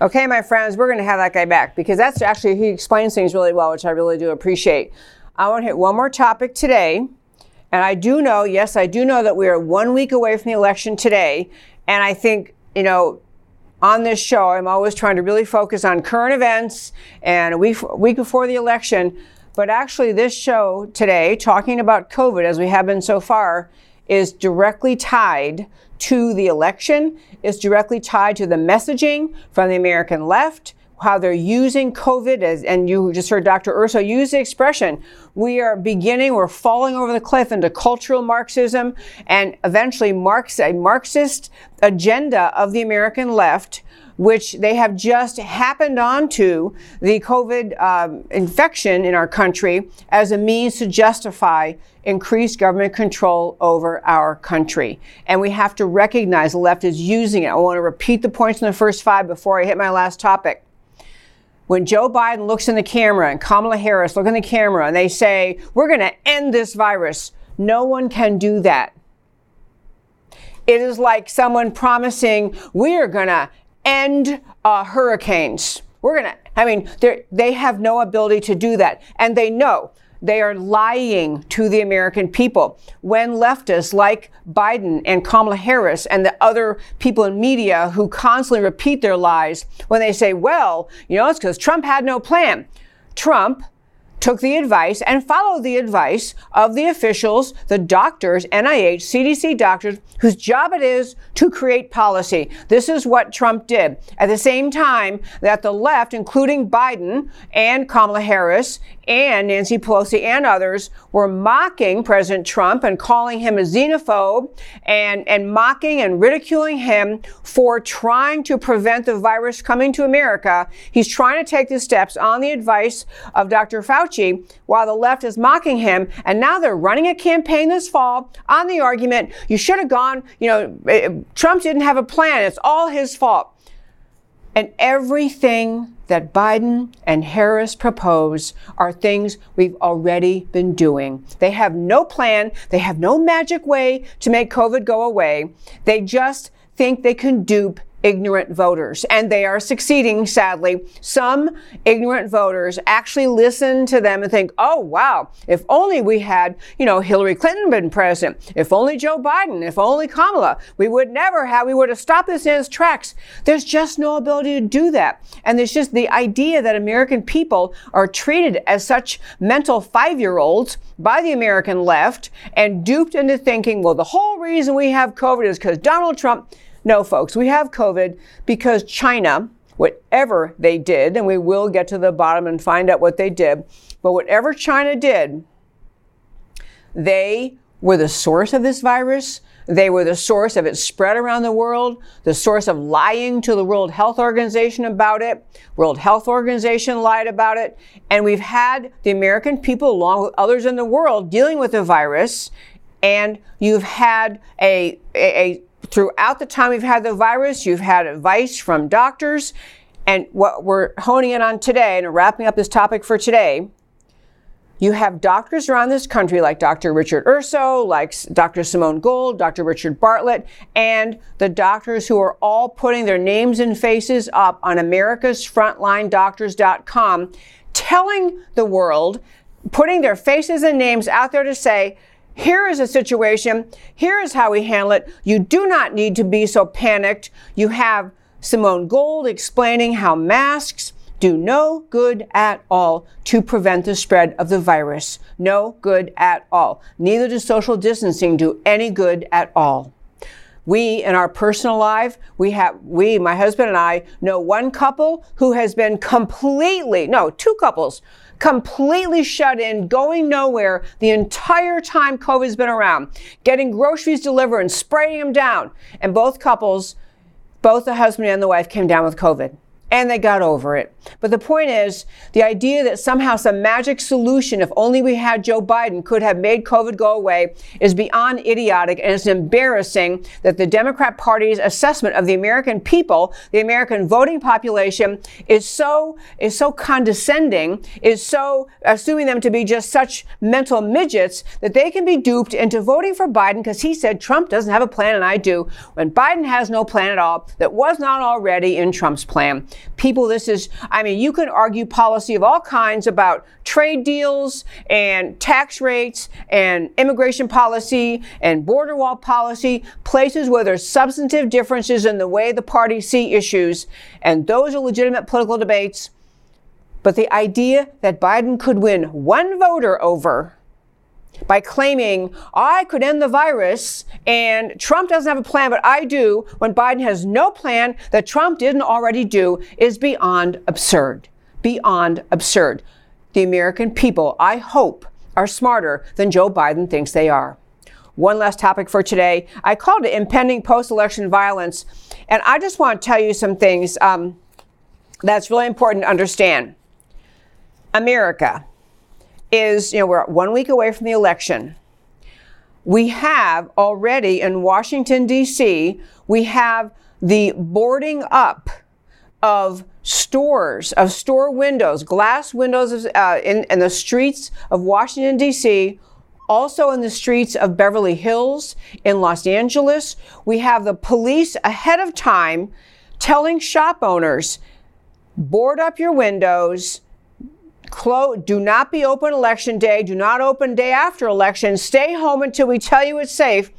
Okay, my friends, we're going to have that guy back because that's actually, he explains things really well, which I really do appreciate. I want to hit one more topic today. And I do know, yes, I do know that we are one week away from the election today. And I think, you know, on this show, I'm always trying to really focus on current events and a week, week before the election. But actually, this show today, talking about COVID as we have been so far, is directly tied to the election, is directly tied to the messaging from the American left, how they're using COVID as, and you just heard Dr. Urso use the expression, we are beginning, we're falling over the cliff into cultural Marxism and eventually Marx, a Marxist agenda of the American left which they have just happened onto the COVID um, infection in our country as a means to justify increased government control over our country. And we have to recognize the left is using it. I want to repeat the points in the first five before I hit my last topic. When Joe Biden looks in the camera and Kamala Harris look in the camera and they say, we're going to end this virus, no one can do that. It is like someone promising, we are going to end uh, hurricanes. We're going to, I mean, they have no ability to do that. And they know they are lying to the American people. When leftists like Biden and Kamala Harris and the other people in media who constantly repeat their lies, when they say, well, you know, it's because Trump had no plan. Trump took the advice and followed the advice of the officials, the doctors, NIH, CDC doctors, whose job it is to create policy. This is what Trump did. At the same time that the left, including Biden and Kamala Harris and Nancy Pelosi and others, were mocking President Trump and calling him a xenophobe and, and mocking and ridiculing him for trying to prevent the virus coming to America. He's trying to take the steps on the advice of Dr. Fauci Fauci while the left is mocking him. And now they're running a campaign this fall on the argument you should have gone, you know, eh, Trump didn't have a plan. It's all his fault. And everything that Biden and Harris propose are things we've already been doing. They have no plan. They have no magic way to make COVID go away. They just think they can dupe ignorant voters, and they are succeeding, sadly. Some ignorant voters actually listen to them and think, oh, wow, if only we had, you know, Hillary Clinton been president, if only Joe Biden, if only Kamala, we would never have, we would have stopped this in its tracks. There's just no ability to do that. And there's just the idea that American people are treated as such mental five year olds by the American left and duped into thinking, well, the whole reason we have COVID is because Donald Trump. No, folks, we have COVID because China, whatever they did, and we will get to the bottom and find out what they did, but whatever China did, they were the source of this virus. They were the source of its spread around the world, the source of lying to the World Health Organization about it. World Health Organization lied about it. And we've had the American people, along with others in the world, dealing with the virus. And you've had a, a, a throughout the time we've had the virus, you've had advice from doctors. And what we're honing in on today and wrapping up this topic for today, you have doctors around this country like Dr. Richard Urso, like Dr. Simone Gold, Dr. Richard Bartlett, and the doctors who are all putting their names and faces up on America's Frontlinedoctors.com, telling the world, putting their faces and names out there to say, here is a situation. Here is how we handle it. You do not need to be so panicked. You have Simone Gold explaining how masks do no good at all to prevent the spread of the virus. No good at all. Neither does social distancing do any good at all. We, in our personal life, we have, we, my husband and I, know one couple who has been completely, no, two couples completely shut in, going nowhere the entire time COVID's been around, getting groceries delivered and spraying them down. And both couples, both the husband and the wife came down with COVID and they got over it. But the point is, the idea that somehow some magic solution, if only we had Joe Biden, could have made COVID go away is beyond idiotic and it's embarrassing that the Democrat Party's assessment of the American people, the American voting population, is so is so condescending, is so assuming them to be just such mental midgets that they can be duped into voting for Biden because he said Trump doesn't have a plan and I do, when Biden has no plan at all that was not already in Trump's plan. People, this is, I mean, you can argue policy of all kinds about trade deals and tax rates and immigration policy and border wall policy, places where there's substantive differences in the way the parties see issues. And those are legitimate political debates. But the idea that Biden could win one voter over by claiming I could end the virus and Trump doesn't have a plan, but I do, when Biden has no plan that Trump didn't already do, is beyond absurd. Beyond absurd. The American people, I hope, are smarter than Joe Biden thinks they are. One last topic for today. I called it impending post election violence. And I just want to tell you some things um, that's really important to understand. America, is, you know, we're one week away from the election. We have already in Washington, D.C., we have the boarding up of stores, of store windows, glass windows uh, in, in the streets of Washington, D.C., also in the streets of Beverly Hills, in Los Angeles. We have the police ahead of time telling shop owners, board up your windows, Close, do not be open election day. Do not open day after election. Stay home until we tell you it's safe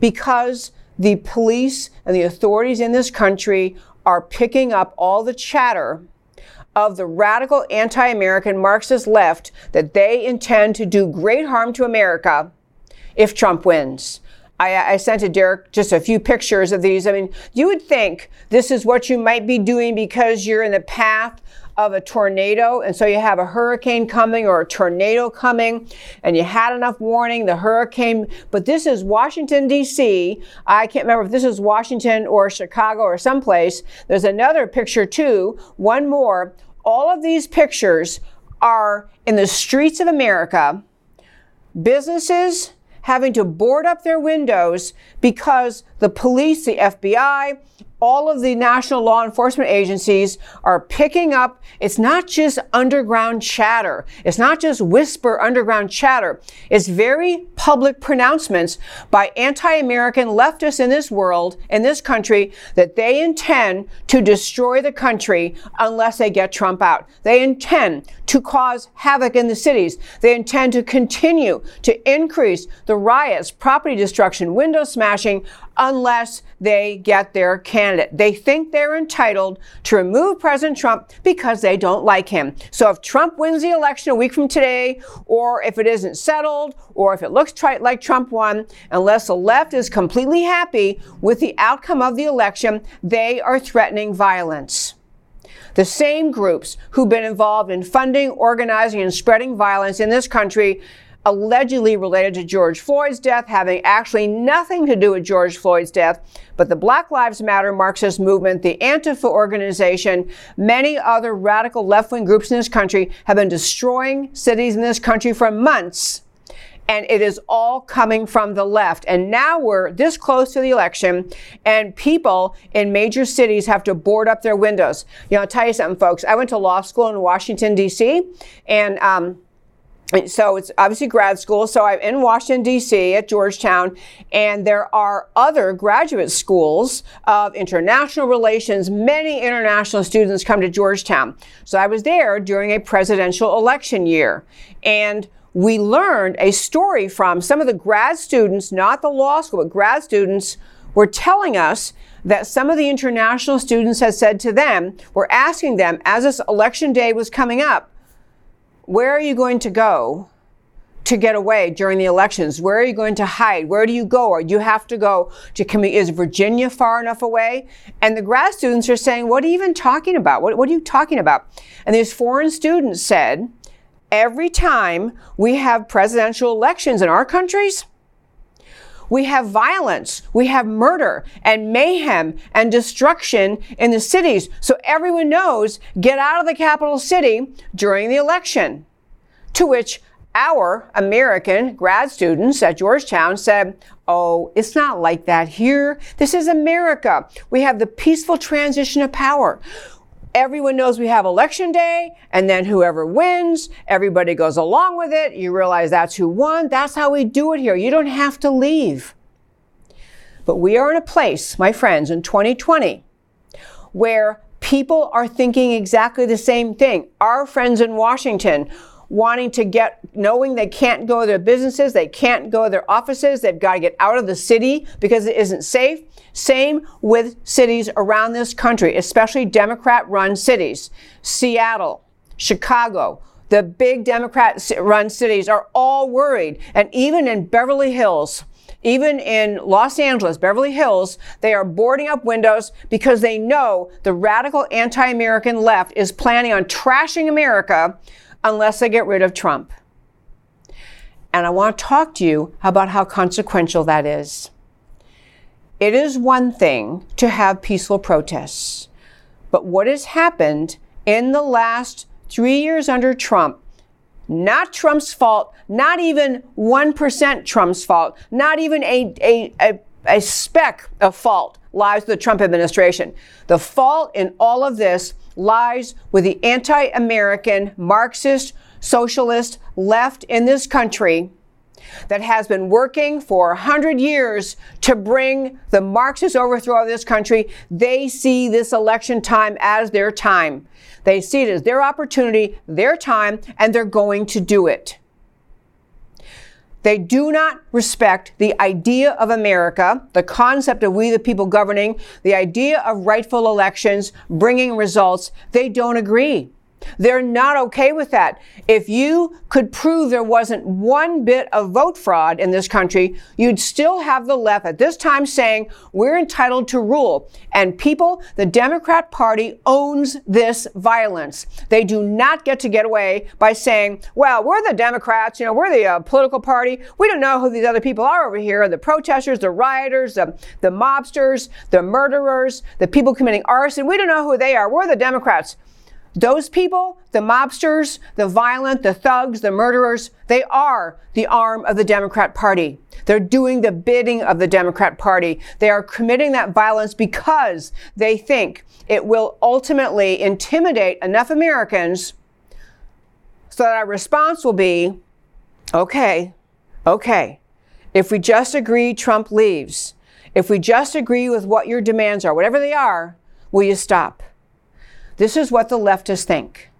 because the police and the authorities in this country are picking up all the chatter of the radical anti American Marxist left that they intend to do great harm to America if Trump wins. I, I, sent to Derek just a few pictures of these. I mean, you would think this is what you might be doing because you're in the path of a tornado, and so you have a hurricane coming or a tornado coming, and you had enough warning, the hurricane, but this is Washington, D.C. I can't remember if this is Washington or Chicago or someplace. There's another picture too, one more. All of these pictures are in the streets of America. Businesses, having to board up their windows because the police, the FBI, all of the national law enforcement agencies are picking up. It's not just underground chatter. It's not just whisper underground chatter. It's very public pronouncements by anti-American leftists in this world, in this country, that they intend to destroy the country unless they get Trump out. They intend to cause havoc in the cities. They intend to continue to increase the riots, property destruction, window smashing, unless they get their candidate. They think they're entitled to remove President Trump because they don't like him. So if Trump wins the election a week from today, or if it isn't settled, or if it looks tri- like Trump won, unless the left is completely happy with the outcome of the election, they are threatening violence. The same groups who've been involved in funding, organizing, and spreading violence in this country allegedly related to George Floyd's death, having actually nothing to do with George Floyd's death. But the Black Lives Matter Marxist movement, the Antifa organization, many other radical left wing groups in this country have been destroying cities in this country for months. And it is all coming from the left. And now we're this close to the election, and people in major cities have to board up their windows. You know, I'll tell you something, folks. I went to law school in Washington, D.C., and um, so it's obviously grad school. So I'm in Washington, D.C. at Georgetown, and there are other graduate schools of international relations. Many international students come to Georgetown. So I was there during a presidential election year. And we learned a story from some of the grad students, not the law school, but grad students were telling us that some of the international students had said to them, were asking them as this election day was coming up, where are you going to go to get away during the elections? Where are you going to hide? Where do you go? Or do you have to go to? Is Virginia far enough away? And the grad students are saying, what are you even talking about? What, what are you talking about? And these foreign students said, every time we have presidential elections in our countries, we have violence, we have murder and mayhem and destruction in the cities. So everyone knows get out of the capital city during the election. To which our American grad students at Georgetown said, Oh, it's not like that here. This is America. We have the peaceful transition of power. Everyone knows we have election day, and then whoever wins, everybody goes along with it. You realize that's who won. That's how we do it here. You don't have to leave. But we are in a place, my friends, in 2020, where people are thinking exactly the same thing. Our friends in Washington wanting to get, knowing they can't go to their businesses, they can't go to their offices, they've got to get out of the city because it isn't safe. Same with cities around this country, especially Democrat run cities. Seattle, Chicago, the big Democrat run cities are all worried. And even in Beverly Hills, even in Los Angeles, Beverly Hills, they are boarding up windows because they know the radical anti American left is planning on trashing America unless they get rid of Trump. And I want to talk to you about how consequential that is. It is one thing to have peaceful protests, but what has happened in the last three years under Trump, not Trump's fault, not even 1% Trump's fault, not even a, a, a, a speck of fault lies with the Trump administration. The fault in all of this lies with the anti American, Marxist, socialist left in this country that has been working for 100 years to bring the Marxist overthrow of this country. They see this election time as their time. They see it as their opportunity, their time, and they're going to do it. They do not respect the idea of America, the concept of we the people governing, the idea of rightful elections, bringing results. They don't agree. They're not okay with that. If you could prove there wasn't one bit of vote fraud in this country, you'd still have the left at this time saying we're entitled to rule. And people, the Democrat Party owns this violence. They do not get to get away by saying, well, we're the Democrats, you know, we're the uh, political party. We don't know who these other people are over here the protesters, the rioters, the, the mobsters, the murderers, the people committing arson. We don't know who they are. We're the Democrats. Those people, the mobsters, the violent, the thugs, the murderers, they are the arm of the Democrat Party. They're doing the bidding of the Democrat Party. They are committing that violence because they think it will ultimately intimidate enough Americans so that our response will be okay, okay, if we just agree Trump leaves, if we just agree with what your demands are, whatever they are, will you stop? This is what the leftists think.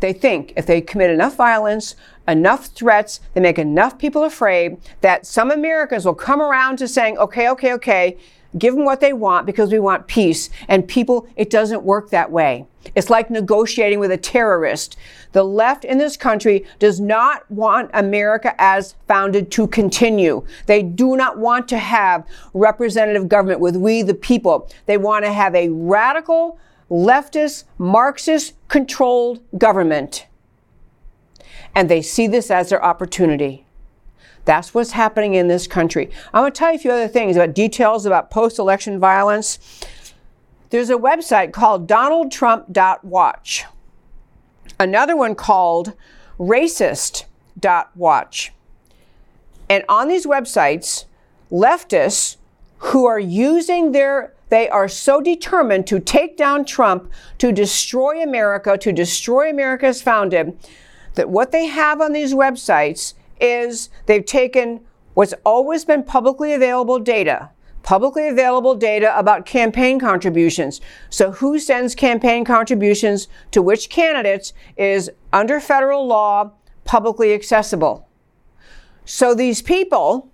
They think if they commit enough violence, enough threats, they make enough people afraid that some Americans will come around to saying, okay, okay, okay, give them what they want because we want peace. And people, it doesn't work that way. It's like negotiating with a terrorist. The left in this country does not want America as founded to continue. They do not want to have representative government with we the people. They want to have a radical, leftist, Marxist controlled government. And they see this as their opportunity. That's what's happening in this country. I'm going to tell you a few other things about details about post election violence. There's a website called donaldtrump.watch, another one called racist.watch. And on these websites, leftists who are using their they are so determined to take down Trump, to destroy America, to destroy America as founded, that what they have on these websites is they've taken what's always been publicly available data, publicly available data about campaign contributions. So who sends campaign contributions to which candidates is under federal law publicly accessible. So these people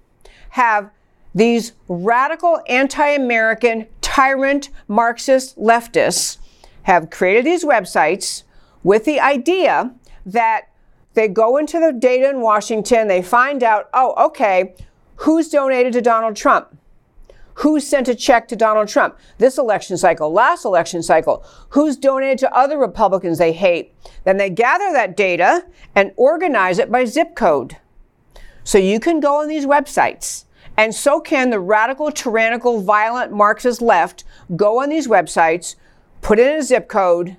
have these radical anti-American tyrant Marxist leftists have created these websites with the idea that they go into the data in Washington, they find out, oh, okay, who's donated to Donald Trump? Who sent a check to Donald Trump this election cycle, last election cycle? Who's donated to other Republicans they hate? Then they gather that data and organize it by zip code. So you can go on these websites and so can the radical, tyrannical, violent Marxist left go on these websites, put in a zip code,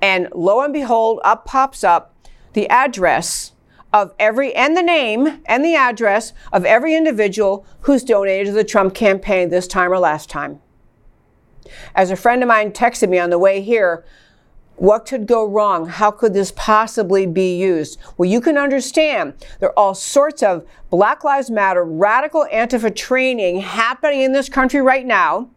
and lo and behold, up pops up the address of every, and the name and the address of every individual who's donated to the Trump campaign this time or last time. As a friend of mine texted me on the way here, what could go wrong? How could this possibly be used? Well, you can understand there are all sorts of Black Lives Matter radical Antifa training happening in this country right now.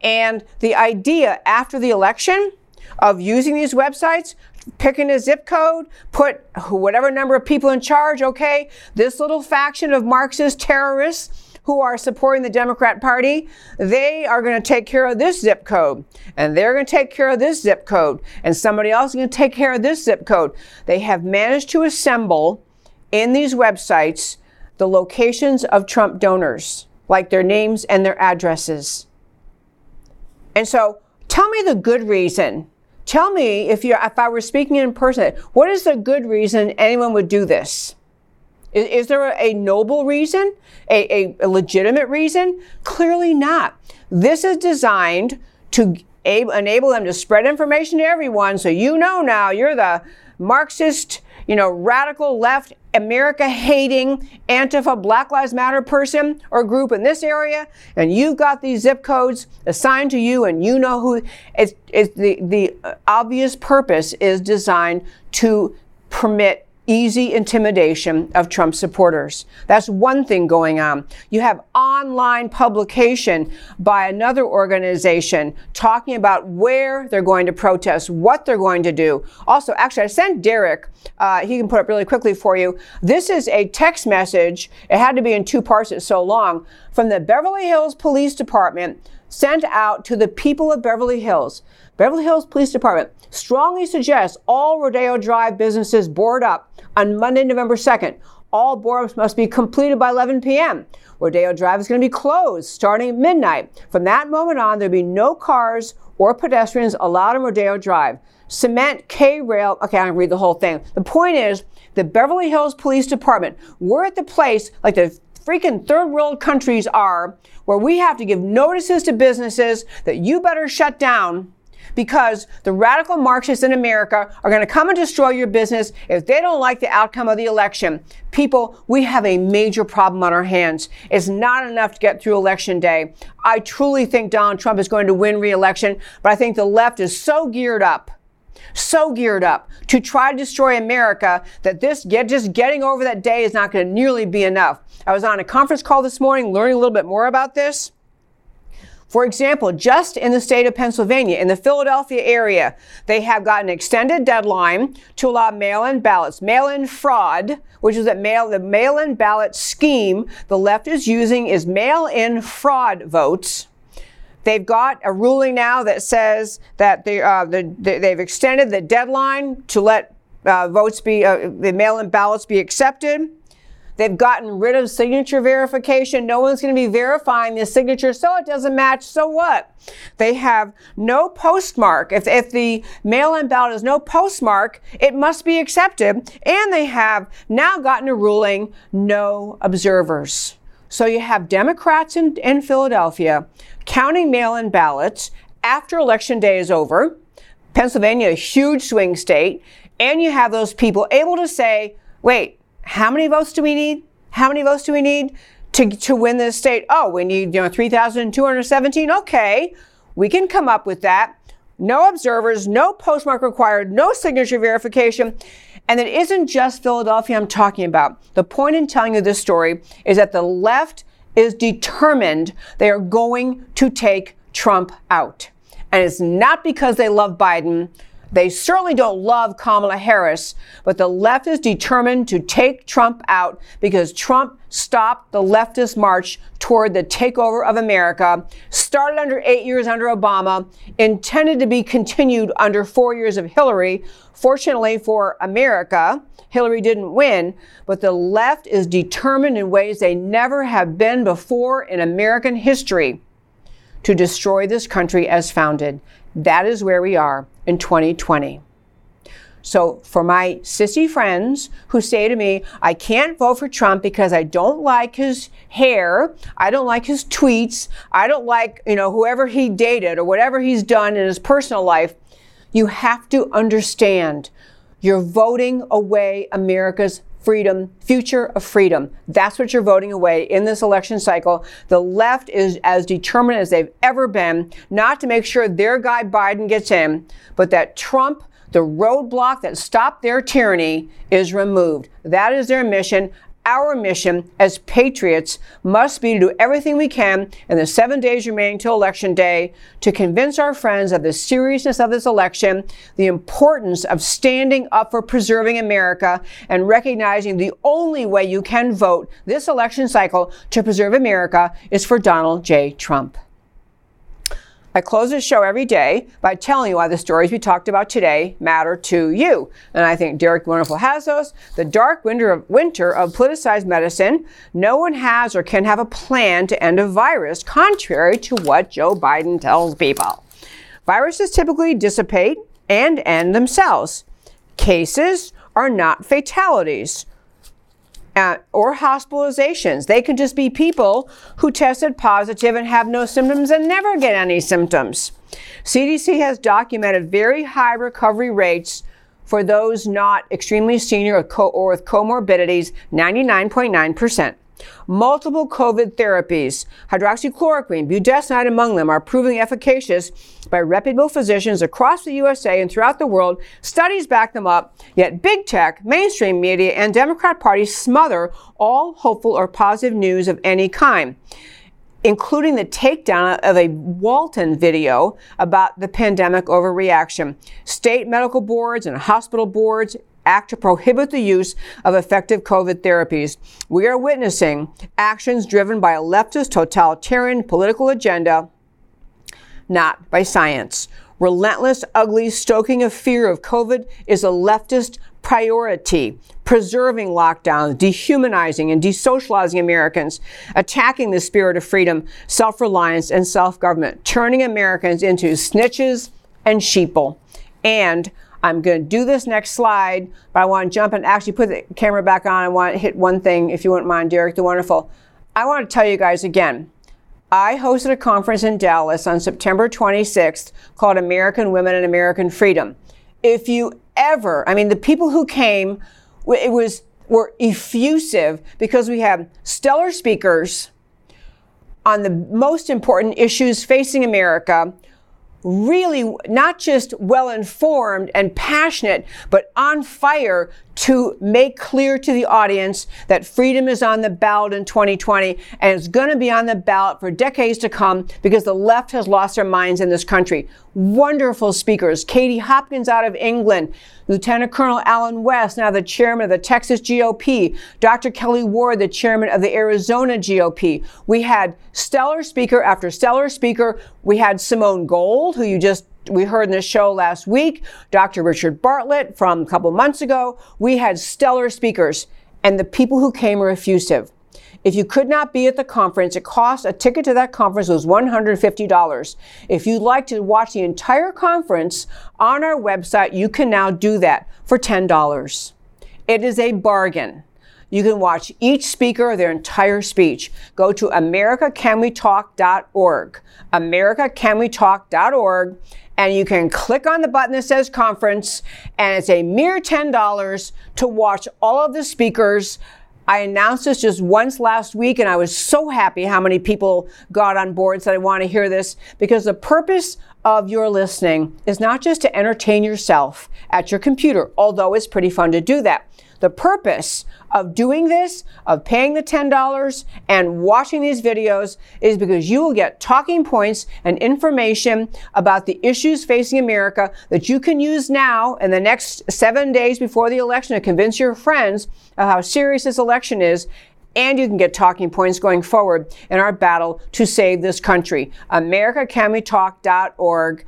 And the idea after the election of using these websites, picking a zip code, put whatever number of people in charge, okay, this little faction of Marxist terrorists who are supporting the Democrat Party, they are going to take care of this zip code, and they're going to take care of this zip code, and somebody else is going to take care of this zip code. They have managed to assemble in these websites the locations of Trump donors, like their names and their addresses. And so tell me the good reason. Tell me if you if I were speaking in person, what is the good reason anyone would do this? Is, is there a, a, noble reason, a, a, a legitimate reason? Clearly not. This is designed to enable them to spread information to everyone so you know now you're the Marxist, you know, radical left, America hating, Antifa, Black Lives Matter person or group in this area, and you've got these zip codes assigned to you, and you know who. It's, it's the, the obvious purpose is designed to permit easy intimidation of Trump supporters. That's one thing going on. You have online publication by another organization talking about where they're going to protest, what they're going to do. Also, actually, I sent Derek, uh, he can put up really quickly for you. This is a text message. It had to be in two parts, it's so long, from the Beverly Hills Police Department sent out to the people of Beverly Hills. Beverly Hills Police Department strongly suggests all Rodeo Drive businesses board up on Monday, November 2nd. All board ups must be completed by 11 p.m. Rodeo Drive is going to be closed starting at midnight. From that moment on, there'll be no cars or pedestrians allowed on Rodeo Drive. Cement, K rail. Okay, I'm to read the whole thing. The point is, the Beverly Hills Police Department, we're at the place like the freaking third world countries are where we have to give notices to businesses that you better shut down because the radical Marxists in America are going to come and destroy your business if they don't like the outcome of the election. People, we have a major problem on our hands. It's not enough to get through election day. I truly think Donald Trump is going to win re-election, but I think the left is so geared up so geared up to try to destroy America that this get, just getting over that day is not going to nearly be enough. I was on a conference call this morning learning a little bit more about this. For example, just in the state of Pennsylvania, in the Philadelphia area, they have got an extended deadline to allow mail-in ballots. Mail-in fraud, which is that mail, the mail-in ballot scheme the left is using is mail-in fraud votes. They've got a ruling now that says that they, uh, the, they've extended the deadline to let uh, votes be, uh, the mail-in ballots be accepted. They've gotten rid of signature verification. No one's going to be verifying the signature, so it doesn't match. So what? They have no postmark. If, if the mail-in ballot has no postmark, it must be accepted. And they have now gotten a ruling, no observers. So you have Democrats in, in Philadelphia counting mail-in ballots after election day is over. Pennsylvania, a huge swing state. And you have those people able to say, wait, how many votes do we need? How many votes do we need to, to win this state? Oh, we need, you know, 3,217. Okay. We can come up with that. No observers, no postmark required, no signature verification. And it isn't just Philadelphia I'm talking about. The point in telling you this story is that the left is determined they are going to take Trump out. And it's not because they love Biden. They certainly don't love Kamala Harris, but the left is determined to take Trump out because Trump stopped the leftist march toward the takeover of America, started under eight years under Obama, intended to be continued under four years of Hillary. Fortunately for America, Hillary didn't win, but the left is determined in ways they never have been before in American history to destroy this country as founded. That is where we are in 2020. So, for my sissy friends who say to me, I can't vote for Trump because I don't like his hair, I don't like his tweets, I don't like, you know, whoever he dated or whatever he's done in his personal life, you have to understand you're voting away America's freedom, future of freedom. That's what you're voting away in this election cycle. The left is as determined as they've ever been, not to make sure their guy Biden gets in, but that Trump, the roadblock that stopped their tyranny, is removed. That is their mission. Our mission as patriots must be to do everything we can in the seven days remaining till election day to convince our friends of the seriousness of this election, the importance of standing up for preserving America, and recognizing the only way you can vote this election cycle to preserve America is for Donald J. Trump. I close the show every day by telling you why the stories we talked about today matter to you. And I think Derek Wonderful has those. The dark winter of, winter of politicized medicine. No one has or can have a plan to end a virus, contrary to what Joe Biden tells people. Viruses typically dissipate and end themselves. Cases are not fatalities or hospitalizations. They could just be people who tested positive and have no symptoms and never get any symptoms. CDC has documented very high recovery rates for those not extremely senior or, co- or with comorbidities, 99.9%. Multiple COVID therapies, hydroxychloroquine, budesonide among them, are proving efficacious by reputable physicians across the USA and throughout the world. Studies back them up, yet big tech, mainstream media, and Democrat parties smother all hopeful or positive news of any kind including the takedown of a Walton video about the pandemic overreaction. State medical boards and hospital boards act to prohibit the use of effective COVID therapies. We are witnessing actions driven by a leftist totalitarian political agenda, not by science. Relentless, ugly stoking of fear of COVID is a leftist priority. Preserving lockdowns, dehumanizing and desocializing Americans, attacking the spirit of freedom, self reliance, and self government, turning Americans into snitches and sheeple. And I'm going to do this next slide, but I want to jump and actually put the camera back on. I want to hit one thing, if you wouldn't mind, Derek the Wonderful. I want to tell you guys again. I hosted a conference in Dallas on September 26th called American Women and American Freedom. If you ever, I mean, the people who came, it was were effusive because we had stellar speakers on the most important issues facing America really not just well informed and passionate, but on fire to make clear to the audience that freedom is on the ballot in 2020 and it's going to be on the ballot for decades to come because the left has lost their minds in this country. Wonderful speakers. Katie Hopkins out of England, Lieutenant Colonel Allen West, now the chairman of the Texas GOP, Dr. Kelli Ward, the chairman of the Arizona GOP. We had stellar speaker after stellar speaker. We had Simone Gold, who you just we heard in the show last week, Dr. Richard Bartlett from a couple months ago. We had stellar speakers, and the people who came were effusive. If you could not be at the conference, it cost a ticket to that conference was $150. If you'd like to watch the entire conference on our website, you can now do that for $10. It is a bargain. You can watch each speaker, their entire speech. Go to americacanwetalk.org. americacanwetalk.org and you can click on the button that says conference, and it's a mere $10 to watch all of the speakers. I announced this just once last week, and I was so happy how many people got on board said, I want to hear this, because the purpose of your listening is not just to entertain yourself at your computer, although it's pretty fun to do that. The purpose of doing this, of paying the $10 and watching these videos is because you will get talking points and information about the issues facing America that you can use now in the next seven days before the election to convince your friends of how serious this election is and you can get talking points going forward in our battle to save this country. AmericaCanWeTalk.org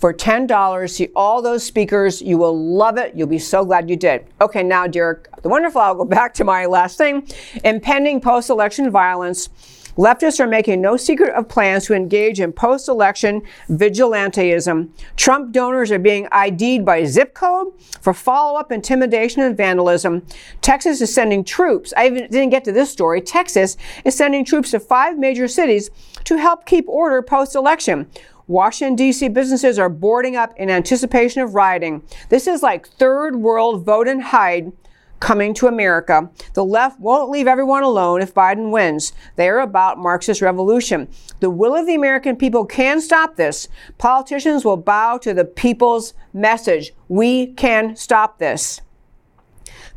for $10. See all those speakers. You will love it. You'll be so glad you did. Okay, now, Derek, the wonderful, I'll go back to my last thing. Impending post election violence. Leftists are making no secret of plans to engage in post election vigilanteism. Trump donors are being ID'd by zip code for follow up intimidation and vandalism. Texas is sending troops. I didn't get to this story. Texas is sending troops to five major cities to help keep order post election. Washington, D.C. businesses are boarding up in anticipation of rioting. This is like third world vote and hide coming to America. The left won't leave everyone alone if Biden wins. They are about Marxist revolution. The will of the American people can stop this. Politicians will bow to the people's message. We can stop this.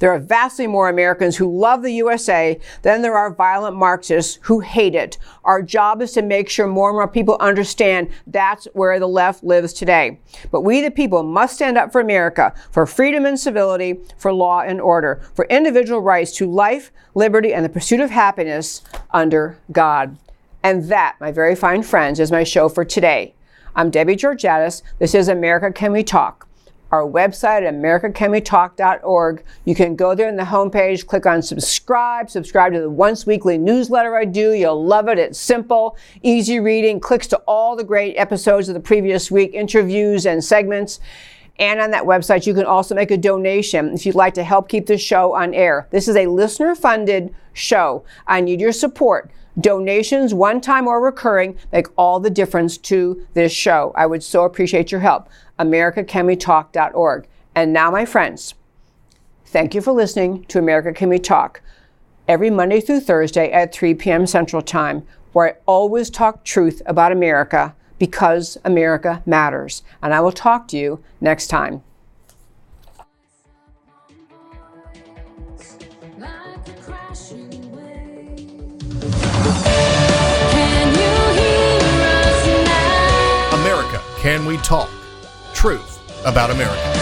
There are vastly more Americans who love the USA than there are violent Marxists who hate it. Our job is to make sure more and more people understand that's where the left lives today. But we, the people, must stand up for America, for freedom and civility, for law and order, for individual rights to life, liberty, and the pursuit of happiness under God. And that, my very fine friends, is my show for today. I'm Debbie Georgatos. This is America Can We Talk our website at americacanwetalk.org. You can go there in the homepage, click on subscribe, subscribe to the once weekly newsletter I do. You'll love it. It's simple, easy reading, clicks to all the great episodes of the previous week, interviews and segments. And on that website, you can also make a donation if you'd like to help keep the show on air. This is a listener funded show. I need your support. Donations, one time or recurring, make all the difference to this show. I would so appreciate your help. AmericaCanWeTalk.org. And now, my friends, thank you for listening to America Can We Talk every Monday through Thursday at 3 p.m. Central Time, where I always talk truth about America because America matters. And I will talk to you next time. America, can we talk? Truth about America.